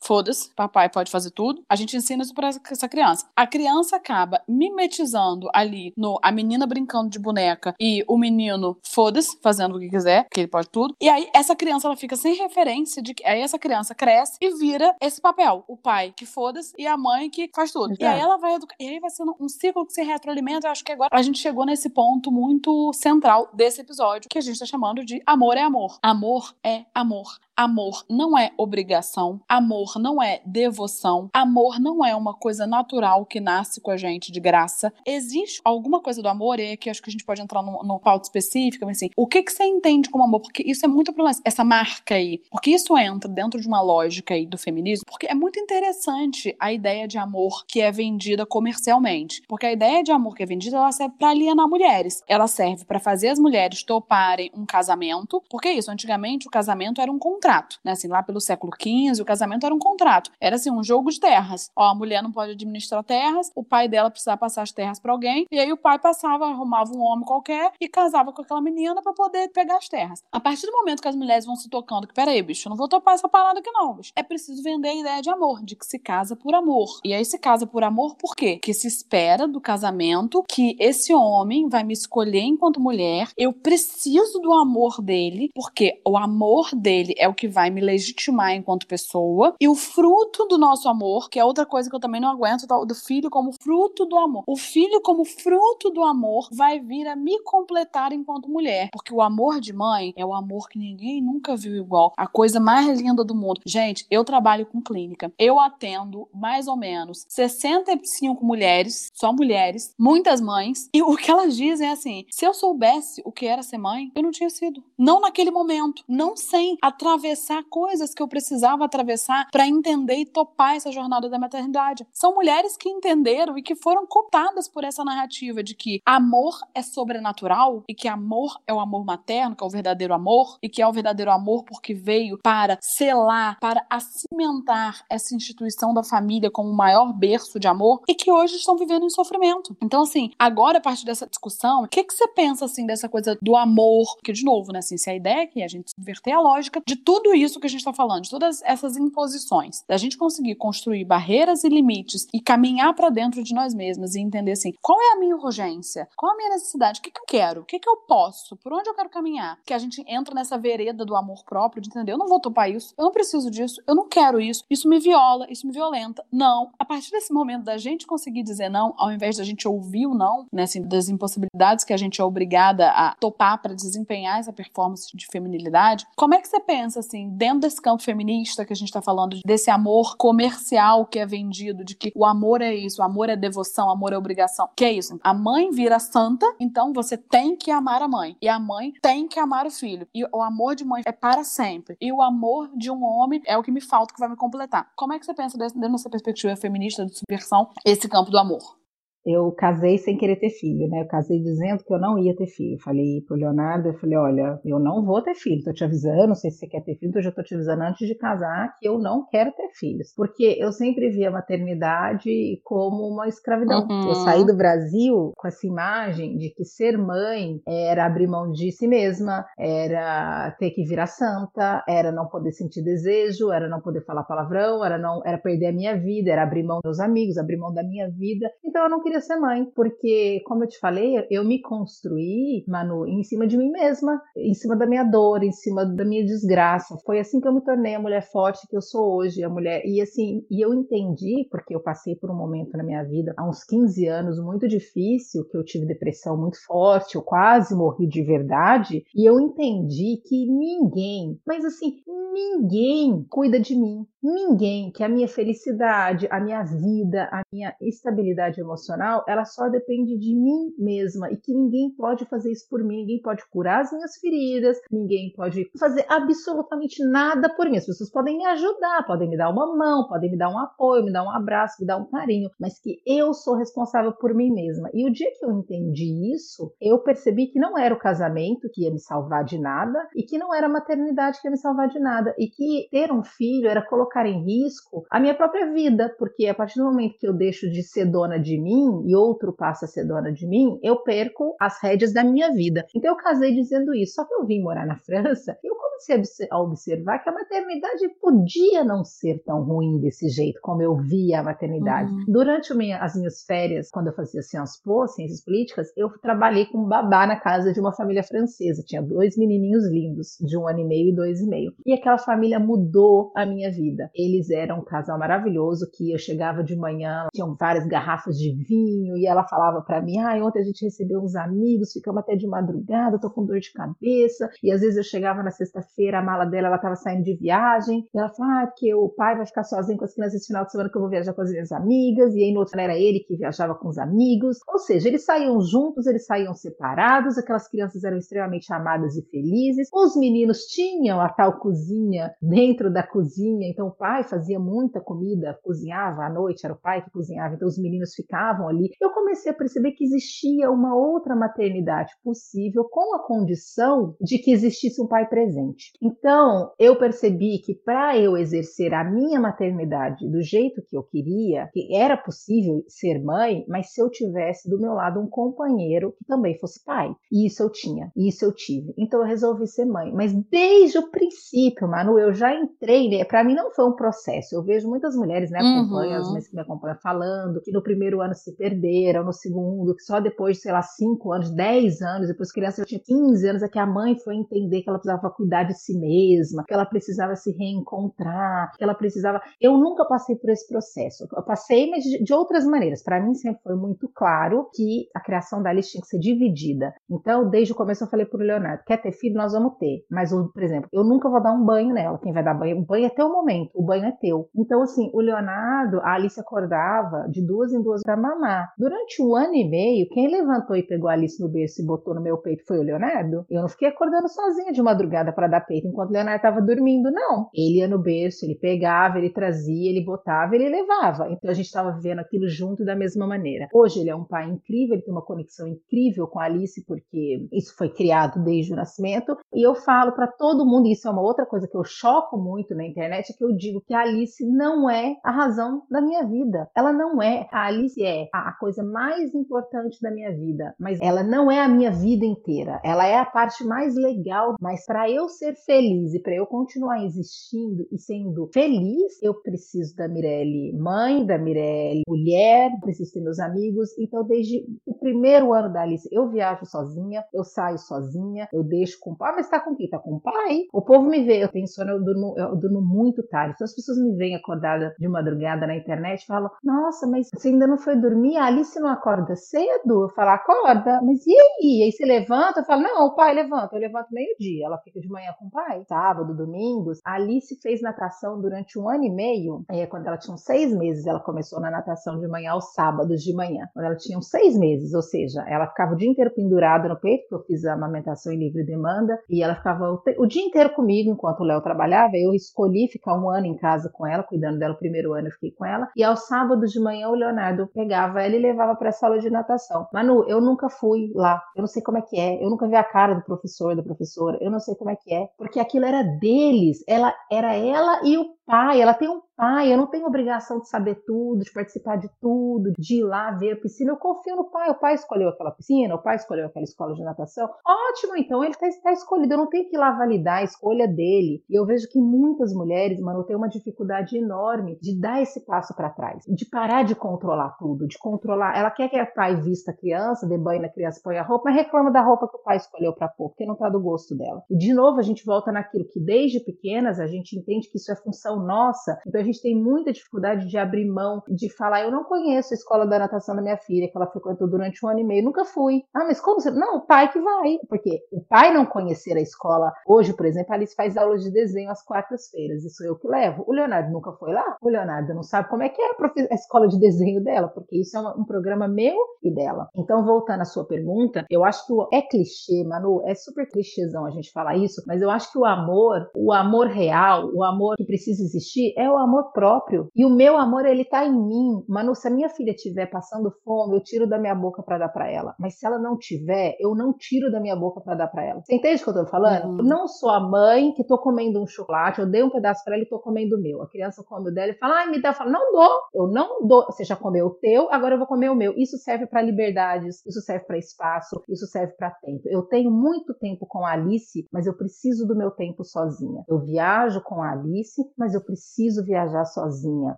Foda-se, papai pode fazer tudo. A gente ensina isso pra essa criança. A criança acaba mimetizando ali no a menina brincando de boneca e o menino, foda-se, fazendo o que quiser, que ele pode tudo. E aí essa criança ela fica sem referência de que aí essa criança cresce e vira esse papel, o pai que foda-se e a mãe que faz tudo. Exato. E aí ela vai educar, e aí vai sendo um ciclo que se retroalimenta. Eu acho que agora a gente chegou nesse ponto muito central desse episódio que a gente tá chamando de amor é amor. Amor é amor. Amor não é obrigação, amor não é devoção, amor não é uma coisa natural que nasce com a gente de graça. Existe alguma coisa do amor, e aqui acho que a gente pode entrar no, no pauta específica, mas assim, o que, que você entende como amor? Porque isso é muito problemático, essa marca aí, porque isso entra dentro de uma lógica aí do feminismo, porque é muito interessante a ideia de amor que é vendida comercialmente, porque a ideia de amor que é vendida, ela serve para alienar mulheres, ela serve para fazer as mulheres toparem um casamento, porque é isso, antigamente o casamento era um contrato contrato, né? Assim, lá pelo século XV, o casamento era um contrato. Era assim, um jogo de terras. Ó, a mulher não pode administrar terras, o pai dela precisava passar as terras para alguém, e aí o pai passava, arrumava um homem qualquer e casava com aquela menina para poder pegar as terras. A partir do momento que as mulheres vão se tocando que, peraí, bicho, eu não vou topar essa parada aqui não, bicho. É preciso vender a ideia de amor, de que se casa por amor. E aí se casa por amor por quê? Que se espera do casamento que esse homem vai me escolher enquanto mulher, eu preciso do amor dele, porque o amor dele é o que vai me legitimar enquanto pessoa. E o fruto do nosso amor, que é outra coisa que eu também não aguento, do filho como fruto do amor. O filho como fruto do amor vai vir a me completar enquanto mulher. Porque o amor de mãe é o amor que ninguém nunca viu igual. A coisa mais linda do mundo. Gente, eu trabalho com clínica. Eu atendo mais ou menos 65 mulheres, só mulheres, muitas mães. E o que elas dizem é assim: se eu soubesse o que era ser mãe, eu não tinha sido. Não naquele momento. Não sem atravessar atravessar coisas que eu precisava atravessar para entender e topar essa jornada da maternidade. São mulheres que entenderam e que foram cooptadas por essa narrativa de que amor é sobrenatural e que amor é o amor materno, que é o verdadeiro amor, e que é o verdadeiro amor porque veio para selar, para acimentar essa instituição da família como o maior berço de amor e que hoje estão vivendo em sofrimento. Então, assim, agora a partir dessa discussão, o que, que você pensa assim dessa coisa do amor? Que, de novo, né, assim, se a ideia é que a gente inverter a lógica de tudo tudo isso que a gente está falando, de todas essas imposições, da gente conseguir construir barreiras e limites e caminhar para dentro de nós mesmas e entender assim, qual é a minha urgência? Qual a minha necessidade? O que, que eu quero? O que, que eu posso? Por onde eu quero caminhar? Que a gente entra nessa vereda do amor próprio, de entender, eu não vou topar isso, eu não preciso disso, eu não quero isso, isso me viola, isso me violenta. Não. A partir desse momento da gente conseguir dizer não, ao invés da gente ouvir o não, né, assim, das impossibilidades que a gente é obrigada a topar para desempenhar essa performance de feminilidade, como é que você pensa pensa assim, dentro desse campo feminista que a gente tá falando, desse amor comercial que é vendido, de que o amor é isso, o amor é devoção, o amor é obrigação. Que é isso? A mãe vira santa, então você tem que amar a mãe. E a mãe tem que amar o filho. E o amor de mãe é para sempre. E o amor de um homem é o que me falta, que vai me completar. Como é que você pensa dentro dessa perspectiva feminista de subversão, esse campo do amor? Eu casei sem querer ter filho, né? Eu casei dizendo que eu não ia ter filho. Falei pro Leonardo, eu falei, olha, eu não vou ter filho, tô te avisando, não sei se você quer ter filho, então eu já tô te avisando antes de casar que eu não quero ter filhos. Porque eu sempre vi a maternidade como uma escravidão. Uhum. Eu saí do Brasil com essa imagem de que ser mãe era abrir mão de si mesma, era ter que virar santa, era não poder sentir desejo, era não poder falar palavrão, era não era perder a minha vida, era abrir mão dos meus amigos, abrir mão da minha vida. Então eu não queria ser mãe, porque, como eu te falei, eu me construí, Manu, em cima de mim mesma, em cima da minha dor, em cima da minha desgraça. Foi assim que eu me tornei a mulher forte que eu sou hoje, a mulher. E assim, e eu entendi, porque eu passei por um momento na minha vida, há uns 15 anos, muito difícil, que eu tive depressão muito forte, eu quase morri de verdade, e eu entendi que ninguém, mas assim, ninguém cuida de mim. Ninguém, que a minha felicidade, a minha vida, a minha estabilidade emocional, ela só depende de mim mesma e que ninguém pode fazer isso por mim, ninguém pode curar as minhas feridas, ninguém pode fazer absolutamente nada por mim. As pessoas podem me ajudar, podem me dar uma mão, podem me dar um apoio, me dar um abraço, me dar um carinho, mas que eu sou responsável por mim mesma. E o dia que eu entendi isso, eu percebi que não era o casamento que ia me salvar de nada e que não era a maternidade que ia me salvar de nada e que ter um filho era colocar em risco a minha própria vida, porque a partir do momento que eu deixo de ser dona de mim e outro passa a ser dona de mim, eu perco as rédeas da minha vida. Então eu casei dizendo isso. Só que eu vim morar na França, eu comecei a observar que a maternidade podia não ser tão ruim desse jeito como eu via a maternidade. Uhum. Durante minha, as minhhas férias, quando eu fazia Sciences Po, Ciências Políticas, eu trabalhei com babá na casa de uma família francesa. Tinha dois menininhos lindos, de um ano e meio e dois e meio. E aquela família mudou a minha vida. Eles eram um casal maravilhoso que eu chegava de manhã, tinham várias garrafas de vinho e ela falava para mim: "Ah, ontem a gente recebeu uns amigos, ficamos até de madrugada, tô com dor de cabeça". E às vezes eu chegava na sexta-feira, a mala dela ela estava saindo de viagem, e ela falou: "Ah, porque o pai vai ficar sozinho com as crianças esse final de semana que eu vou viajar com as minhas amigas". E aí no outro era ele que viajava com os amigos. Ou seja, eles saíam juntos, eles saíam separados, aquelas crianças eram extremamente amadas e felizes. Os meninos tinham a tal cozinha dentro da cozinha, então pai fazia muita comida, cozinhava à noite, era o pai que cozinhava, então os meninos ficavam ali. Eu comecei a perceber que existia uma outra maternidade possível com a condição de que existisse um pai presente. Então, eu percebi que para eu exercer a minha maternidade do jeito que eu queria, que era possível ser mãe, mas se eu tivesse do meu lado um companheiro que também fosse pai. E isso eu tinha, e isso eu tive. Então eu resolvi ser mãe. Mas desde o princípio, Manu, eu já entrei, né? Para mim não foi um processo. Eu vejo muitas mulheres, né, acompanham, uhum. as mães que me acompanham falando que no primeiro ano se perderam, no segundo, que só depois, sei lá, 5 anos, 10 anos, depois que a criança tinha 15 anos, é que a mãe foi entender que ela precisava cuidar de si mesma, que ela precisava se reencontrar, que ela precisava. Eu nunca passei por esse processo. Eu passei, mas de, outras maneiras. Para mim sempre foi muito claro que a criação da Alice tinha que ser dividida. Então, desde o começo eu falei pro Leonardo, quer ter filho, nós vamos ter. Mas, por exemplo, eu nunca vou dar um banho nela. Quem vai dar banho, o banho é teu momento. O banho é teu. Então, assim, o Leonardo, a Alice acordava de duas em duas para mamar. Durante um ano e meio, quem levantou e pegou a Alice no berço e botou no meu peito foi o Leonardo. Eu não fiquei acordando sozinha de madrugada para dar peito enquanto o Leonardo estava dormindo, não. Ele ia no berço, ele pegava, ele trazia, ele botava, ele levava. Então a gente estava vivendo aquilo junto da mesma maneira. Hoje ele é um pai incrível, ele tem uma conexão incrível com a Alice, porque isso foi criado desde o nascimento. E eu falo para todo mundo, e isso é uma outra coisa que eu choco muito na internet, é que eu digo que a Alice não é a razão da minha vida. Ela não é. A Alice é a coisa mais importante da minha vida, mas ela não é a minha vida inteira. Ela é a parte mais legal, mas para eu ser feliz e para eu continuar existindo e sendo feliz, eu preciso da Mirelle mãe, da Mirelle mulher, preciso ter meus amigos. Então, desde o primeiro ano da Alice, eu viajo sozinha, eu saio sozinha, eu deixo com o pai, mas tá com quem? Tá com o pai? O povo me vê, eu tenho sono, eu durmo, eu durmo muito tarde. Então, as pessoas me veem acordada de madrugada na internet e falam: Nossa, mas você ainda não foi dormir? A Alice não acorda cedo? Eu falo: Acorda, mas e aí? Aí você levanta? Eu falo: Não, o pai levanta. Eu levanto meio-dia. Ela fica de manhã com o pai. Sábado, domingos. A Alice fez natação durante um ano e meio. É, quando ela tinha uns seis meses, ela começou na natação de manhã aos sábados de manhã. Quando ela tinha uns seis meses, ou seja, ela ficava o dia inteiro pendurada no peito, que eu fiz a amamentação em livre demanda, e ela ficava o, o dia inteiro comigo enquanto o Léo trabalhava. Eu escolhi ficar um ano em casa com ela, cuidando dela o primeiro ano eu fiquei com ela. E aos sábados de manhã o Leonardo pegava ela e levava para a sala de natação. Manu, eu nunca fui lá. Eu não sei como é que é. Eu nunca vi a cara do professor, da professora. Eu não sei como é que é, porque aquilo era deles. Ela era ela e o pai, ela tem um pai, eu não tenho obrigação de saber tudo, de participar de tudo, de ir lá ver a piscina. Eu confio no pai. O pai escolheu aquela piscina, o pai escolheu aquela escola de natação. Ótimo, então ele está tá escolhido. Eu não tenho que ir lá validar a escolha dele. E eu vejo que muitas mulheres, mano, têm uma dificuldade enorme de dar esse passo para trás, de parar de controlar tudo, de controlar. Ela quer que o pai vista a criança, dê banho na criança, põe a roupa, mas reclama da roupa que o pai escolheu para pôr, porque não tá do gosto dela. E de novo a gente volta naquilo que desde pequenas a gente entende que isso é função nossa. Então a gente tem muita dificuldade de abrir mão, de falar, eu não conheço a escola da natação da minha filha, que ela frequentou durante um ano e meio, nunca fui. Ah, mas como você. Não, o pai que vai. Porque o pai não conhecer a escola. Hoje, por exemplo, a Alice faz aulas de desenho às quartas-feiras, isso eu que levo. O Leonardo nunca foi lá. O Leonardo não sabe como é que é a, escola de desenho dela, porque isso é um programa meu e dela. Então, voltando à sua pergunta, eu acho que é clichê, Manu, é super clichêzão a gente falar isso, mas eu acho que o amor, o amor real, o amor que precisa existir, é o amor próprio. E o meu amor, ele tá em mim. Manu, se a minha filha estiver passando fome, eu tiro da minha boca para dar para ela. Mas se ela não tiver, eu não tiro da minha boca para dar para ela. Você entende o que eu tô falando? Uhum. Eu não sou a mãe que tô comendo um chocolate, eu dei um pedaço para ela e tô comendo o meu. A criança come o dela e fala, ai, me dá. Eu falo, não dou. Eu não dou. Você já comeu o teu, agora eu vou comer o meu. Isso serve para liberdades, isso serve para espaço, isso serve para tempo. Eu tenho muito tempo com a Alice, mas eu preciso do meu tempo sozinha. Eu viajo com a Alice, mas eu preciso viajar sozinha.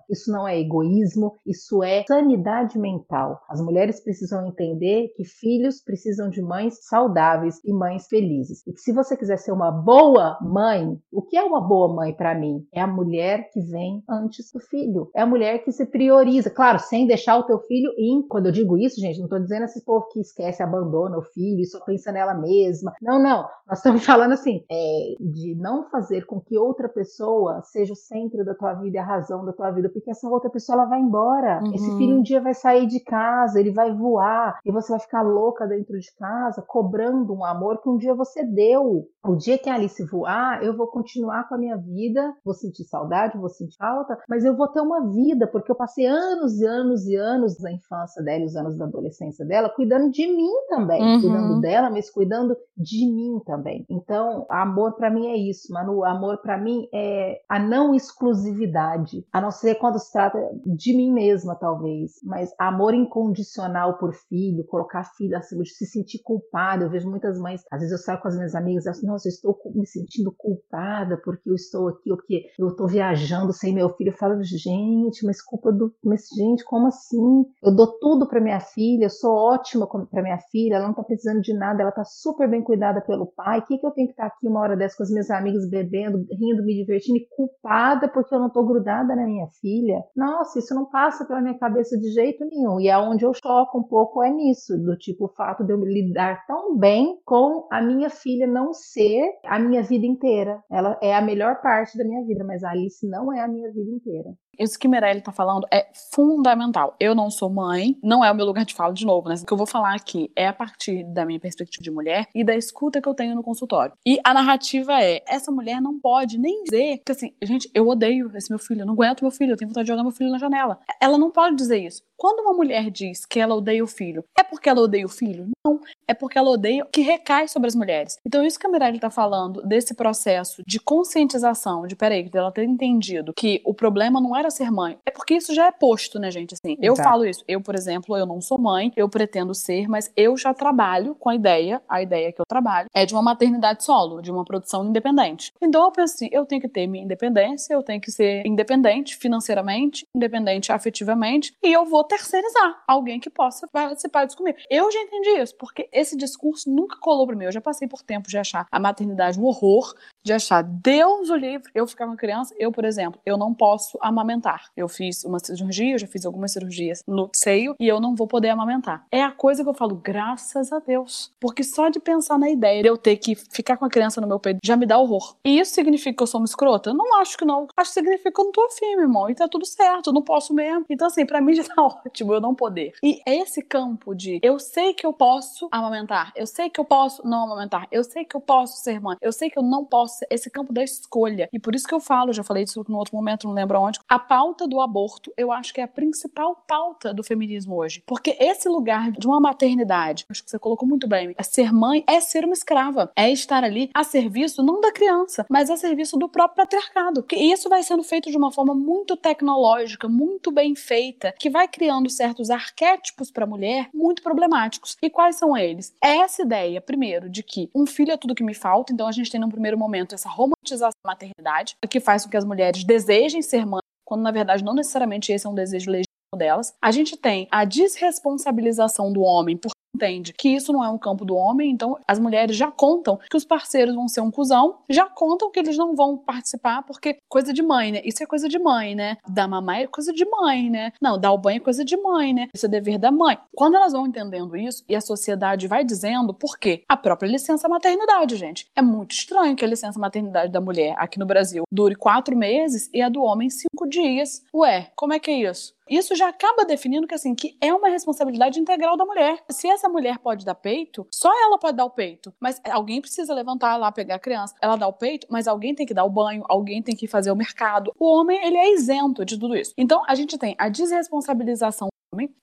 Isso não é egoísmo, isso é sanidade mental. As mulheres precisam entender que filhos precisam de mães saudáveis e mães felizes. E que se você quiser ser uma boa mãe, o que é uma boa mãe para mim? É a mulher que vem antes do filho. É a mulher que se prioriza, claro, sem deixar o teu filho em. Quando eu digo isso, gente, não estou dizendo esse povo que esquece, abandona o filho e só pensa nela mesma. Não, não. Nós estamos falando assim, é, de não fazer com que outra pessoa seja o centro da tua vida e a razão da tua vida, porque essa outra pessoa ela vai embora. Uhum. Esse filho um dia vai sair de casa, ele vai voar e você vai ficar louca dentro de casa, cobrando um amor que um dia você deu. O dia que a Alice voar, eu vou continuar com a minha vida, vou sentir saudade, vou sentir falta, mas eu vou ter uma vida, porque eu passei anos e anos e anos da infância dela, os anos da adolescência dela, cuidando de mim também, uhum. cuidando dela, mas cuidando de mim também. Então, amor para mim é isso, Manu. Amor para mim é a não exclusividade, a não ser quando se trata de mim mesma, talvez, mas amor incondicional por filho, colocar filho acima de se sentir culpada. Eu vejo muitas mães, às vezes eu saio com as minhas amigas, assim, nossa, eu estou me sentindo culpada porque eu estou aqui, porque eu estou viajando sem meu filho. Eu falo, gente, mas culpa do, mas gente, como assim? Eu dou tudo para minha filha, eu sou ótima para minha filha, ela não tá precisando de nada, ela tá super bem cuidada pelo pai. O que que eu tenho que estar tá aqui uma hora dessa com as minhas amigas bebendo, rindo, me divertindo e culpada porque eu não tô grudada na minha filha? Nossa, isso não passa pela minha cabeça de jeito nenhum. E é eu choco um pouco é nisso, do tipo o fato de eu lidar tão bem com a minha filha não ser a minha vida inteira. Ela é a melhor parte da minha vida, mas a Alice não é a minha vida inteira. Isso que Mirelle tá falando é fundamental. Eu não sou mãe, não é o meu lugar de fala de novo, né? O que eu vou falar aqui é a partir da minha perspectiva de mulher e da escuta que eu tenho no consultório. E a narrativa é: essa mulher não pode nem dizer que assim, gente, eu odeio esse meu filho, eu não aguento meu filho, eu tenho vontade de jogar meu filho na janela. Ela não pode dizer isso. Quando uma mulher diz que ela odeia o filho, é porque ela odeia o filho? Não, é porque ela odeia o que recai sobre as mulheres. Então, isso que a Mirelle tá falando desse processo de conscientização, de peraí, dela ter entendido que o problema não era ser mãe, é porque isso já é posto, né, gente? Assim, eu Exato. falo isso. Eu, por exemplo, eu não sou mãe, eu pretendo ser, mas eu já trabalho com a ideia, a ideia que eu trabalho é de uma maternidade solo, de uma produção independente. Então, eu penso assim, eu tenho que ter minha independência, eu tenho que ser independente financeiramente, independente afetivamente, e eu vou terceirizar alguém que possa participar disso comigo. Eu já entendi isso, porque esse discurso nunca colou para mim. Eu já passei por tempo de achar a maternidade um horror, de achar Deus o livre, eu ficar com criança, eu, por exemplo, eu não posso amamentar. Eu fiz uma cirurgia, eu já fiz algumas cirurgias no seio e eu não vou poder amamentar. É a coisa que eu falo, graças a Deus. Porque só de pensar na ideia de eu ter que ficar com a criança no meu peito já me dá horror. E isso significa que eu sou uma escrota? Não acho que não. Acho que significa que eu não tô afim, meu irmão. E tá tudo certo, eu não posso mesmo. Então, assim, para mim já tá ótimo eu não poder. E é esse campo de eu sei que eu posso amamentar, eu sei que eu posso não amamentar, eu sei que eu posso ser mãe, eu sei que eu não posso ser esse campo da escolha. E por isso que eu falo, já falei disso no outro momento, não lembro onde, a pauta do aborto, eu acho que é a principal pauta do feminismo hoje. Porque esse lugar de uma maternidade, acho que você colocou muito bem, é ser mãe é ser uma escrava, é estar ali a serviço não da criança, mas a serviço do próprio patriarcado. E isso vai sendo feito de uma forma muito tecnológica, muito bem feita, que vai criando certos arquétipos para a mulher muito problemáticos. E quais são eles? É essa ideia, primeiro, de que um filho é tudo que me falta, então a gente tem num primeiro momento essa romantização da maternidade, que faz com que as mulheres desejem ser mães, quando na verdade não necessariamente esse é um desejo legítimo delas. A gente tem a desresponsabilização do homem por entende que isso não é um campo do homem, então as mulheres já contam que os parceiros vão ser um cuzão, já contam que eles não vão participar porque coisa de mãe, né? Isso é coisa de mãe, né? Dar mamãe é coisa de mãe, né? Não, dar o banho é coisa de mãe, né? Isso é dever da mãe. Quando elas vão entendendo isso e a sociedade vai dizendo por quê? A própria licença maternidade, gente. É muito estranho que a licença maternidade da mulher aqui no Brasil dure quatro meses e a do homem cinco dias. Ué, como é que é isso? Isso já acaba definindo que assim que é uma responsabilidade integral da mulher. Se essa mulher pode dar peito, só ela pode dar o peito. Mas alguém precisa levantar lá, pegar a criança. Ela dá o peito, mas alguém tem que dar o banho, alguém tem que fazer o mercado. O homem, ele é isento de tudo isso. Então, a gente tem a desresponsabilização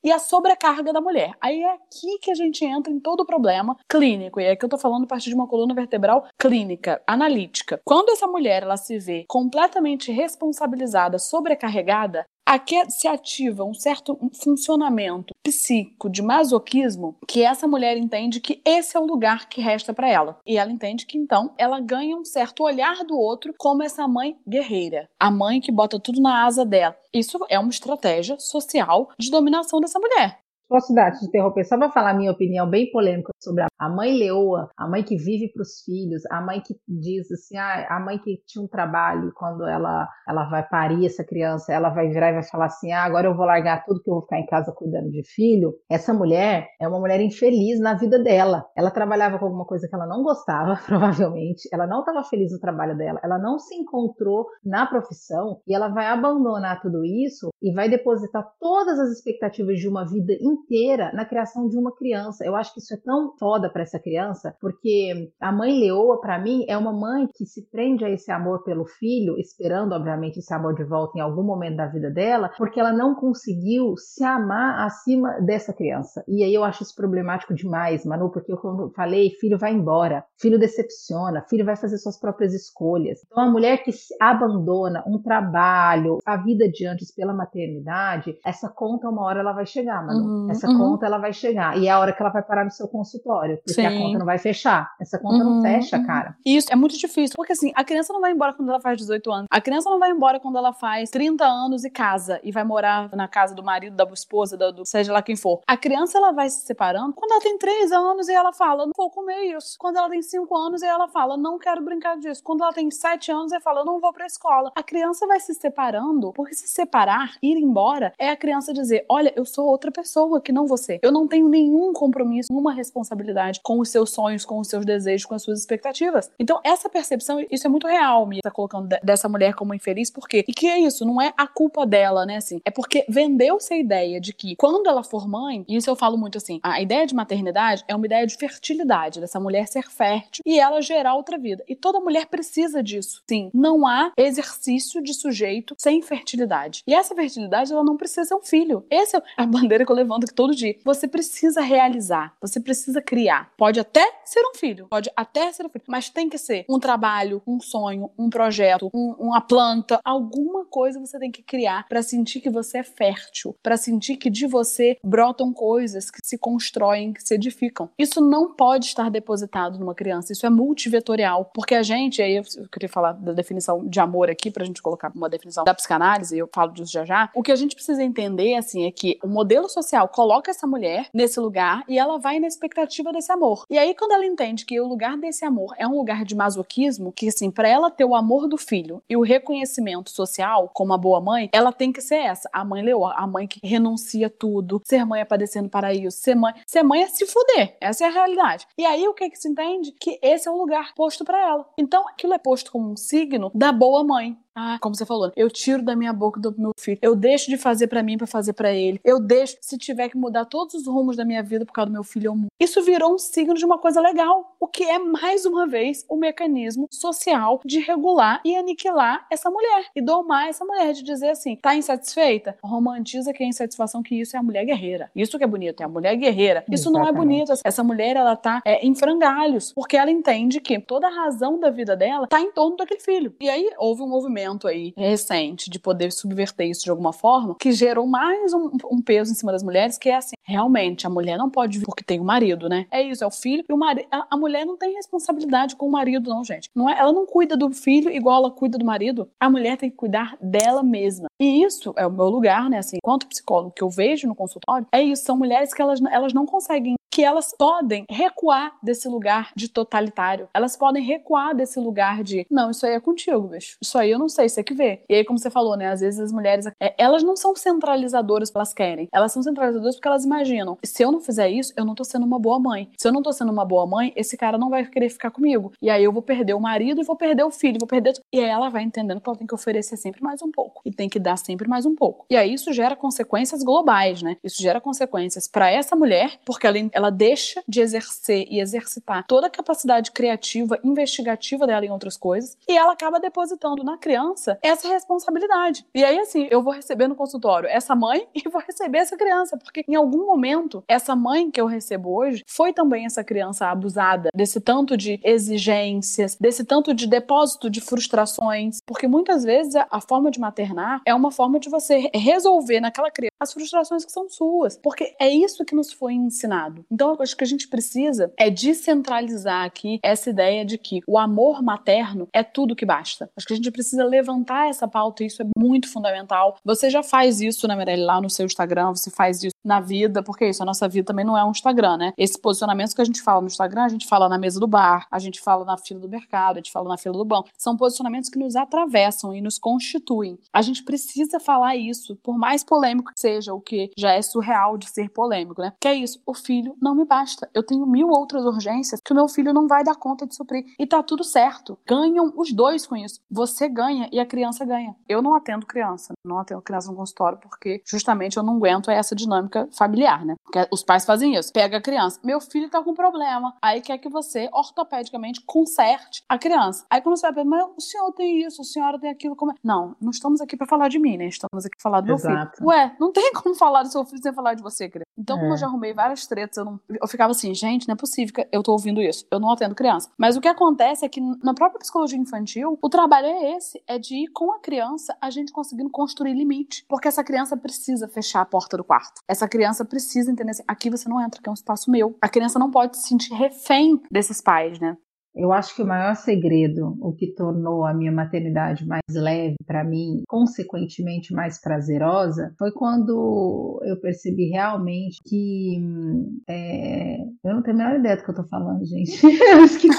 e a sobrecarga da mulher. Aí é aqui que a gente entra em todo o problema clínico. E é que eu tô falando a partir de uma coluna vertebral clínica, analítica. Quando essa mulher ela se vê completamente responsabilizada, sobrecarregada, Aqui se ativa um certo funcionamento psíquico de masoquismo que essa mulher entende que esse é o lugar que resta para ela. E ela entende que então ela ganha um certo olhar do outro como essa mãe guerreira, a mãe que bota tudo na asa dela. Isso é uma estratégia social de dominação dessa mulher. Posso dar, te interromper só para falar minha opinião bem polêmica sobre a mãe leoa, a mãe que vive para os filhos, a mãe que diz assim, ah, a mãe que tinha um trabalho quando ela, ela vai parir essa criança, ela vai virar e vai falar assim, ah, agora eu vou largar tudo que eu vou ficar em casa cuidando de filho. Essa mulher é uma mulher infeliz na vida dela. Ela trabalhava com alguma coisa que ela não gostava, provavelmente. Ela não estava feliz no trabalho dela. Ela não se encontrou na profissão e ela vai abandonar tudo isso e vai depositar todas as expectativas de uma vida inteira na criação de uma criança. Eu acho que isso é tão foda para essa criança, porque a mãe leoa, para mim, é uma mãe que se prende a esse amor pelo filho, esperando, obviamente, esse amor de volta em algum momento da vida dela, porque ela não conseguiu se amar acima dessa criança. E aí eu acho isso problemático demais, Manu, porque eu, como eu falei, filho vai embora, filho decepciona, filho vai fazer suas próprias escolhas. Então, a mulher que abandona um trabalho, a vida de antes pela maternidade, essa conta uma hora ela vai chegar, Manu. Uhum essa uhum. conta ela vai chegar. E é a hora que ela vai parar no seu consultório. Porque Sim. a conta não vai fechar. Essa conta uhum. não fecha, cara. Isso é muito difícil. Porque assim, a criança não vai embora quando ela faz 18 anos. A criança não vai embora quando ela faz 30 anos e casa. E vai morar na casa do marido, da esposa, do, do seja lá quem for. A criança ela vai se separando quando ela tem 3 anos e ela fala, não vou comer isso. Quando ela tem 5 anos e ela fala, não quero brincar disso. Quando ela tem 7 anos e fala, não vou pra escola. A criança vai se separando, porque se separar, ir embora, é a criança dizer, olha, eu sou outra pessoa que não você. Eu não tenho nenhum compromisso, nenhuma responsabilidade com os seus sonhos, com os seus desejos, com as suas expectativas. Então, essa percepção, isso é muito real, me tá colocando dessa mulher como infeliz, por quê? E que é isso, não é a culpa dela, né, assim, é porque vendeu-se a ideia de que quando ela for mãe, e isso eu falo muito assim, a ideia de maternidade é uma ideia de fertilidade, dessa mulher ser fértil e ela gerar outra vida. E toda mulher precisa disso. Sim, não há exercício de sujeito sem fertilidade. E essa fertilidade, ela não precisa ser um filho. Essa é a bandeira que eu levanto todo dia. Você precisa realizar, você precisa criar. Pode até ser um filho, pode até ser um filho, mas tem que ser um trabalho, um sonho, um projeto, um, uma planta, alguma coisa você tem que criar para sentir que você é fértil, para sentir que de você brotam coisas que se constroem, que se edificam. Isso não pode estar depositado numa criança, isso é multivetorial, porque a gente, aí eu queria falar da definição de amor aqui, pra gente colocar uma definição da psicanálise, eu falo disso já já. O que a gente precisa entender, assim, é que o modelo social coloca essa mulher nesse lugar e ela vai na expectativa desse esse amor. E aí, quando ela entende que o lugar desse amor é um lugar de masoquismo, que assim, para ela ter o amor do filho e o reconhecimento social como uma boa mãe, ela tem que ser essa, a mãe leoa, a mãe que renuncia tudo, ser mãe é padecer no paraíso, ser mãe, ser mãe é se fuder, essa é a realidade. E aí o que que se entende? Que esse é o lugar posto para ela. Então, aquilo é posto como um signo da boa mãe. Ah, como você falou, eu tiro da minha boca do meu filho. Eu deixo de fazer para mim para fazer para ele. Eu deixo, se tiver que mudar todos os rumos da minha vida por causa do meu filho, eu mudo. Isso virou um signo de uma coisa legal, o que é mais uma vez o mecanismo social de regular e aniquilar essa mulher e domar essa mulher de dizer assim, tá insatisfeita? Romantiza que a insatisfação que isso é a mulher guerreira. Isso que é bonito, é a mulher guerreira. Isso Exatamente. não é bonito. Essa mulher ela tá é, em frangalhos, porque ela entende que toda a razão da vida dela tá em torno daquele filho. E aí houve um movimento aí recente de poder subverter isso de alguma forma, que gerou mais um, um peso em cima das mulheres, que é assim, realmente, a mulher não pode vir porque tem o um marido, né? É isso, é o filho e o marido. A, a, mulher não tem responsabilidade com o marido, não, gente. Não é, ela não cuida do filho igual ela cuida do marido. A mulher tem que cuidar dela mesma. E isso é o meu lugar, né? Assim, enquanto psicólogo que eu vejo no consultório, é isso. São mulheres que elas, elas não conseguem que elas podem recuar desse lugar de totalitário. Elas podem recuar desse lugar de, não, isso aí é contigo, bicho. Isso aí eu não sei, você que vê. E aí, como você falou, né, às vezes as mulheres, é, elas não são centralizadoras porque elas querem. Elas são centralizadoras porque elas imaginam, se eu não fizer isso, eu não tô sendo uma boa mãe. Se eu não tô sendo uma boa mãe, esse cara não vai querer ficar comigo. E aí eu vou perder o marido e vou perder o filho, vou perder... E aí ela vai entendendo que ela tem que oferecer sempre mais um pouco. E tem que dar sempre mais um pouco. E aí isso gera consequências globais, né? Isso gera consequências para essa mulher, porque ela, ela deixa de exercer e exercitar toda a capacidade criativa, investigativa dela em outras coisas, e ela acaba depositando na criança essa responsabilidade. E aí, assim, eu vou receber no consultório essa mãe e vou receber essa criança, porque em algum momento, essa mãe que eu recebo hoje foi também essa criança abusada desse tanto de exigências, desse tanto de depósito de frustrações, porque muitas vezes a forma de maternar é uma forma de você resolver naquela criança as frustrações que são suas, porque é isso que nos foi ensinado. Então, acho que a gente precisa é descentralizar aqui essa ideia de que o amor materno é tudo que basta. Acho que a gente precisa levantar essa pauta e isso é muito fundamental. Você já faz isso, né, Mirelle, lá no seu Instagram, você faz isso na vida, porque isso, a nossa vida também não é um Instagram, né? Esse posicionamento que a gente fala no Instagram, a gente fala na mesa do bar, a gente fala na fila do mercado, a gente fala na fila do banco. São posicionamentos que nos atravessam e nos constituem. A gente precisa falar isso, por mais polêmico que seja, o que já é surreal de ser polêmico, né? Que é isso, o filho não me basta. Eu tenho mil outras urgências que o meu filho não vai dar conta de suprir. E tá tudo certo. Ganham os dois com isso. Você ganha e a criança ganha. Eu não atendo criança, não atendo criança no consultório porque justamente eu não aguento essa dinâmica familiar, né? Porque os pais fazem isso. Pega a criança. Meu filho tá com problema. Aí quer que você ortopedicamente conserte a criança. Aí quando você vai mas o senhor tem isso, a senhora tem aquilo. Como é? Não, não estamos aqui para falar de mim, né? Estamos aqui para falar do Exato. meu filho. Ué, não tem como falar do seu filho sem falar de você, criança. Então, é. como eu já arrumei várias tretas, eu não eu ficava assim, gente, não é possível que eu tô ouvindo isso. Eu não atendo criança. Mas o que acontece é que na própria psicologia infantil, o trabalho é esse, é de ir com a criança a gente conseguindo construir limite. Porque essa criança precisa fechar a porta do quarto. Essa criança precisa entender assim, aqui você não entra, que é um espaço meu. A criança não pode se sentir refém desses pais, né? Eu acho que o maior segredo, o que tornou a minha maternidade mais leve para mim, consequentemente mais prazerosa, foi quando eu percebi realmente que. É... Eu não tenho a menor ideia do que eu tô falando, gente. eu esqueci.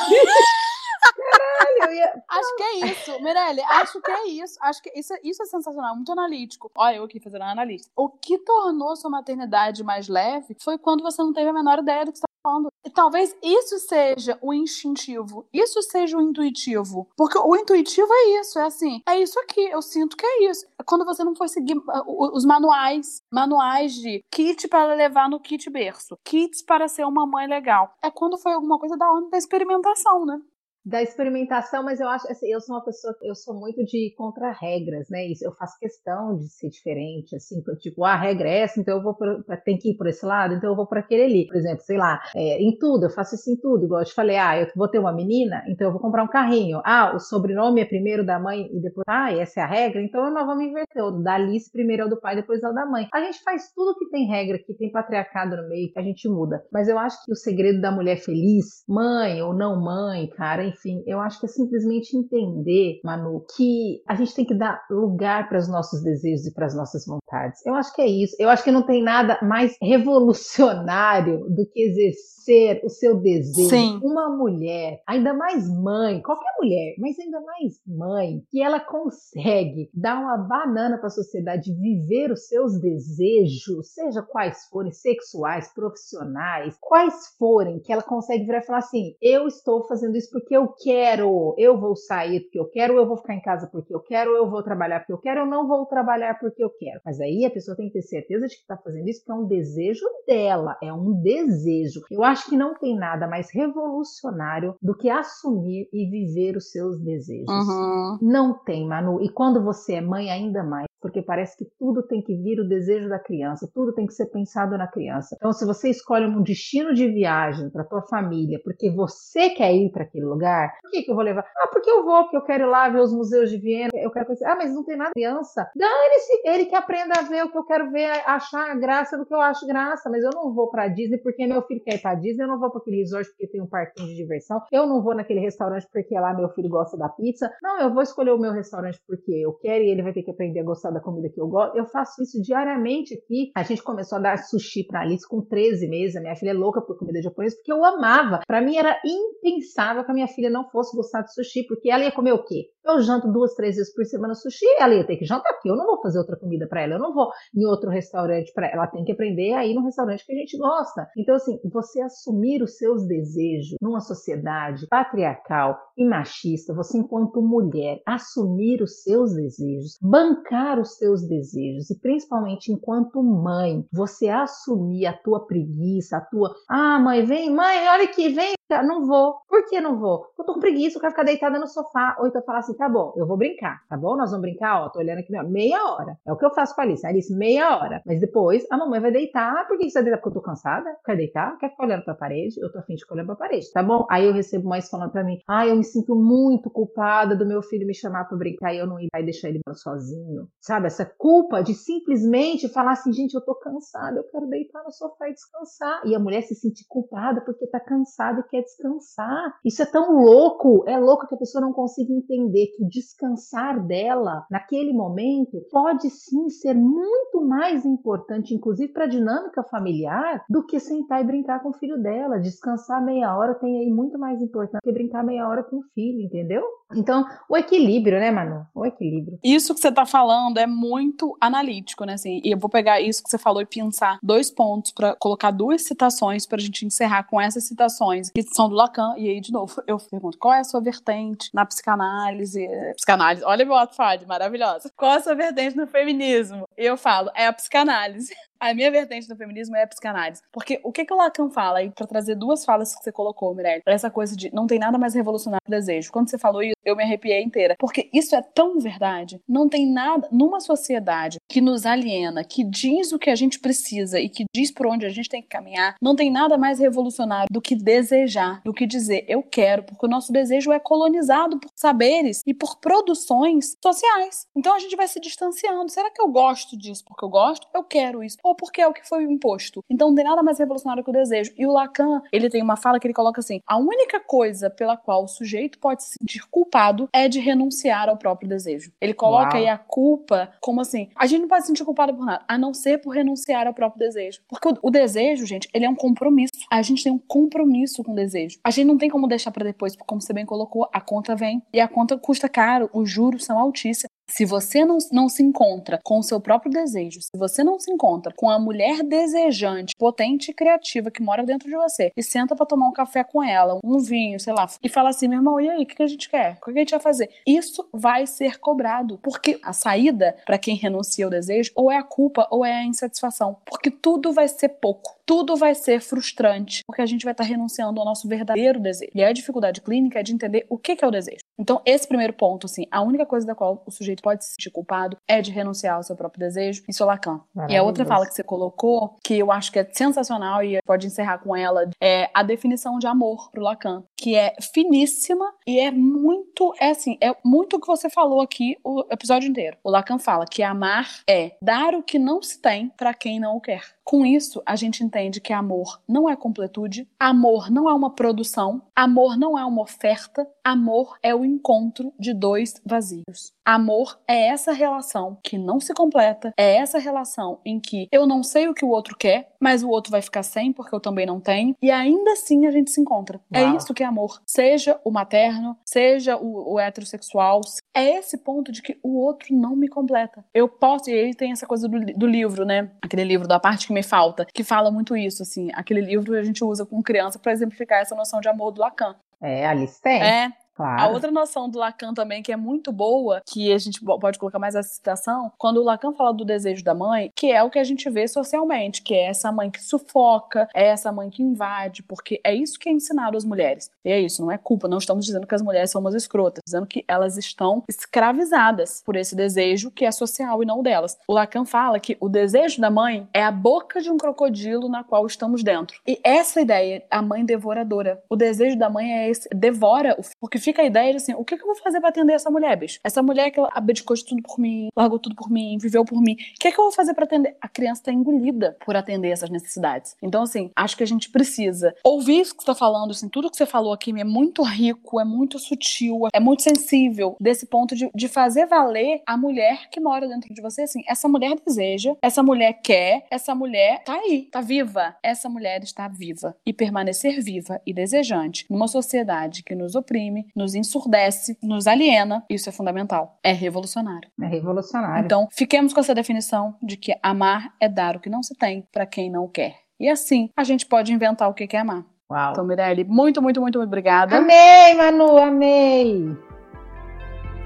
Ia... Acho que é isso, Mirelle. Acho que é isso. Acho que isso, isso é sensacional, muito analítico. Olha, eu aqui fazendo analista. O que tornou sua maternidade mais leve foi quando você não teve a menor ideia do que falando. E talvez isso seja o instintivo, isso seja o intuitivo. Porque o intuitivo é isso, é assim, é isso aqui, eu sinto que é isso. É quando você não foi seguir uh, os manuais, manuais de kit para levar no kit berço, kits para ser uma mãe legal. É quando foi alguma coisa da ordem da experimentação, né? Da experimentação, mas eu acho assim, eu sou uma pessoa, eu sou muito de contra regras, né? Isso eu faço questão de ser diferente, assim, tipo, a regra é essa, então eu vou por, tem que ir por esse lado, então eu vou por aquele ali. Por exemplo, sei lá, é, em tudo, eu faço isso em tudo, igual eu te falei, ah, eu vou ter uma menina, então eu vou comprar um carrinho. Ah, o sobrenome é primeiro da mãe e depois, ah, essa é a regra, então nós vamos inverter, o da Alice primeiro é o do pai, depois é o da mãe. A gente faz tudo que tem regra, que tem patriarcado no meio, que a gente muda. Mas eu acho que o segredo da mulher feliz, mãe ou não mãe, cara, enfim, enfim, eu acho que é simplesmente entender, Manu, que a gente tem que dar lugar para os nossos desejos e para as nossas vontades. Eu acho que é isso. Eu acho que não tem nada mais revolucionário do que exercer o seu desejo. Sim. Uma mulher, ainda mais mãe, qualquer mulher, mas ainda mais mãe, que ela consegue dar uma banana para a sociedade, viver os seus desejos, seja quais forem, sexuais, profissionais, quais forem, que ela consegue virar e falar assim: eu estou fazendo isso porque eu quero, eu vou sair porque eu quero, eu vou ficar em casa porque eu quero, eu vou trabalhar porque eu quero, eu não vou trabalhar porque eu quero. Mas aí a pessoa tem que ter certeza de que está fazendo isso porque é um desejo dela, é um desejo. Eu acho que não tem nada mais revolucionário do que assumir e viver os seus desejos. Uhum. Não tem, Manu. E quando você é mãe, ainda mais porque parece que tudo tem que vir o desejo da criança, tudo tem que ser pensado na criança. Então, se você escolhe um destino de viagem para tua família, porque você quer ir para aquele lugar, por que, que eu vou levar? Ah, porque eu vou, porque eu quero ir lá ver os museus de Viena, eu quero conhecer. Ah, mas não tem nada criança. Dane-se, ele que aprenda a ver o que eu quero ver, achar graça do que eu acho graça, mas eu não vou para Disney porque meu filho quer ir para Disney, eu não vou para aquele resort porque tem um parquinho de diversão, eu não vou naquele restaurante porque lá meu filho gosta da pizza. Não, eu vou escolher o meu restaurante porque eu quero e ele vai ter que aprender a gostar da comida que eu gosto. Eu faço isso diariamente aqui. A gente começou a dar sushi para Alice com 13 meses. A minha filha é louca por comida japonesa porque eu amava. Para mim era impensável que a minha filha não fosse gostar de sushi, porque ela ia comer o quê? Eu janto duas, três vezes por semana sushi, ela ia ter que jantar aqui. Eu não vou fazer outra comida para ela, eu não vou em outro restaurante para ela. Ela tem que aprender a ir no restaurante que a gente gosta. Então, assim, você assumir os seus desejos numa sociedade patriarcal e machista, você, enquanto mulher, assumir os seus desejos, bancar os seus desejos e principalmente enquanto mãe, você assumir a tua preguiça, a tua, ah, mãe, vem, mãe, olha aqui, vem, não vou. Por que não vou? Eu tô com preguiça, eu quero ficar deitada no sofá. Ou então falar assim, tá bom, eu vou brincar, tá bom? Nós vamos brincar, ó, tô olhando aqui, meia hora. É o que eu faço com a Alice. Alice, meia hora. Mas depois a mamãe vai deitar. Por que você vai deitar? Porque eu tô cansada? Quer deitar? Quer ficar olhando pra parede? Eu tô afim de ficar olhando pra parede, tá bom? Aí eu recebo mais falando pra mim, ah, eu me sinto muito culpada do meu filho me chamar pra brincar e eu não ir e deixar ele sozinho. Sabe? Essa culpa de simplesmente falar assim, gente, eu tô cansada, eu quero deitar no sofá e descansar. E a mulher se sentir culpada porque tá cansada e quer descansar. Isso é tão louco, é louco que a pessoa não consiga entender que o descansar dela naquele momento pode sim ser muito mais importante, inclusive para a dinâmica familiar, do que sentar e brincar com o filho dela. Descansar meia hora tem aí muito mais importante que brincar meia hora com o filho, entendeu? Então, o equilíbrio, né, Manu? O equilíbrio. Isso que você tá falando é muito analítico, né? Assim, e eu vou pegar isso que você falou e pensar dois pontos para colocar duas citações para a gente encerrar com essas citações que são do Lacan. E aí, de novo, eu pergunto: qual é a sua vertente na psicanálise? Psicanálise, olha meu ato maravilhosa. Qual é a sua vertente no feminismo? E eu falo: é a psicanálise. A minha vertente do feminismo é a psicanálise. Porque o que, que o Lacan fala, e para trazer duas falas que você colocou, Mirelle, essa coisa de não tem nada mais revolucionário que desejo. Quando você falou isso, eu me arrepiei inteira. Porque isso é tão verdade. Não tem nada numa sociedade que nos aliena, que diz o que a gente precisa e que diz por onde a gente tem que caminhar, não tem nada mais revolucionário do que desejar, do que dizer eu quero, porque o nosso desejo é colonizado por saberes e por produções sociais. Então a gente vai se distanciando. Será que eu gosto disso porque eu gosto? Eu quero isso ou porque é o que foi imposto. Então não tem nada mais revolucionário que o desejo. E o Lacan, ele tem uma fala que ele coloca assim: a única coisa pela qual o sujeito pode se sentir culpado é de renunciar ao próprio desejo. Ele coloca Uau. aí a culpa como assim: a gente não pode se sentir culpado por nada, a não ser por renunciar ao próprio desejo. Porque o, o desejo, gente, ele é um compromisso. A gente tem um compromisso com o desejo. A gente não tem como deixar para depois, porque como você bem colocou, a conta vem e a conta custa caro, os juros são altíssimos. Se você não, não se encontra com o seu próprio desejo, se você não se encontra com a mulher desejante, potente e criativa que mora dentro de você e senta para tomar um café com ela, um vinho, sei lá, e fala assim: meu irmão, e aí, o que, que a gente quer? O que a gente vai fazer? Isso vai ser cobrado, porque a saída para quem renuncia ao desejo ou é a culpa ou é a insatisfação, porque tudo vai ser pouco tudo vai ser frustrante, porque a gente vai estar renunciando ao nosso verdadeiro desejo. E a dificuldade clínica é de entender o que é o desejo. Então, esse primeiro ponto, assim, a única coisa da qual o sujeito pode se sentir culpado é de renunciar ao seu próprio desejo. Isso é Lacan. E a outra fala que você colocou, que eu acho que é sensacional e pode encerrar com ela, é a definição de amor pro Lacan, que é finíssima e é muito, é assim, é muito o que você falou aqui o episódio inteiro. O Lacan fala que amar é dar o que não se tem para quem não o quer. Com isso, a gente entende que amor não é completude, amor não é uma produção, amor não é uma oferta, amor é o encontro de dois vazios. Amor é essa relação que não se completa, é essa relação em que eu não sei o que o outro quer, mas o outro vai ficar sem porque eu também não tenho, e ainda assim a gente se encontra. É Uau. É isso que é amor. Seja o materno, seja o, o heterossexual, é esse ponto de que o outro não me completa. Eu posso, e ele tem essa coisa do, do livro, né? Aquele livro da parte que falta, que fala muito isso, assim. Aquele livro a gente usa com criança para exemplificar essa noção de amor do Lacan. É, Alice tem. É, Claro. A outra noção do Lacan também, que é muito boa, que a gente pode colocar mais essa citação, quando o Lacan fala do desejo da mãe, que é o que a gente vê socialmente, que é essa mãe que sufoca, é essa mãe que invade, porque é isso que é ensinado às mulheres. E é isso, não é culpa, não estamos dizendo que as mulheres são umas escrotas, dizendo que elas estão escravizadas por esse desejo que é social e não delas. O Lacan fala que o desejo da mãe é a boca de um crocodilo na qual estamos dentro. E essa ideia, a mãe devoradora. O desejo da mãe é esse, devora, porque fica a ideia de assim, o que, eu vou fazer para atender essa mulher, bicho? Essa mulher que ela abdicou de tudo por mim, largou tudo por mim, viveu por mim. O que, que eu vou fazer para atender? A criança tá engolida por atender essas necessidades. Então, assim, acho que a gente precisa ouvir isso que você tá falando, assim, tudo que você falou aqui é muito rico, é muito sutil, é muito sensível, desse ponto de, de fazer valer a mulher que mora dentro de você, assim, essa mulher deseja, essa mulher quer, essa mulher tá aí, tá viva. Essa mulher está viva. E permanecer viva e desejante numa sociedade que nos oprime, nos ensurdece, nos aliena, isso é fundamental. É revolucionário. É revolucionário. Então, fiquemos com essa definição de que amar é dar o que não se tem para quem não quer. E assim, a gente pode inventar o que é amar. Uau. Então, Mirelle, muito, muito, muito obrigada. Amei, Manu, amei!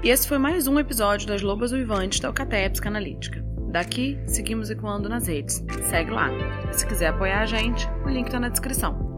E esse foi mais um episódio das Lobas Uivantes da Alcateia Psicanalítica. Daqui, seguimos ecoando nas redes. Segue lá. Se quiser apoiar a gente, o link está na descrição.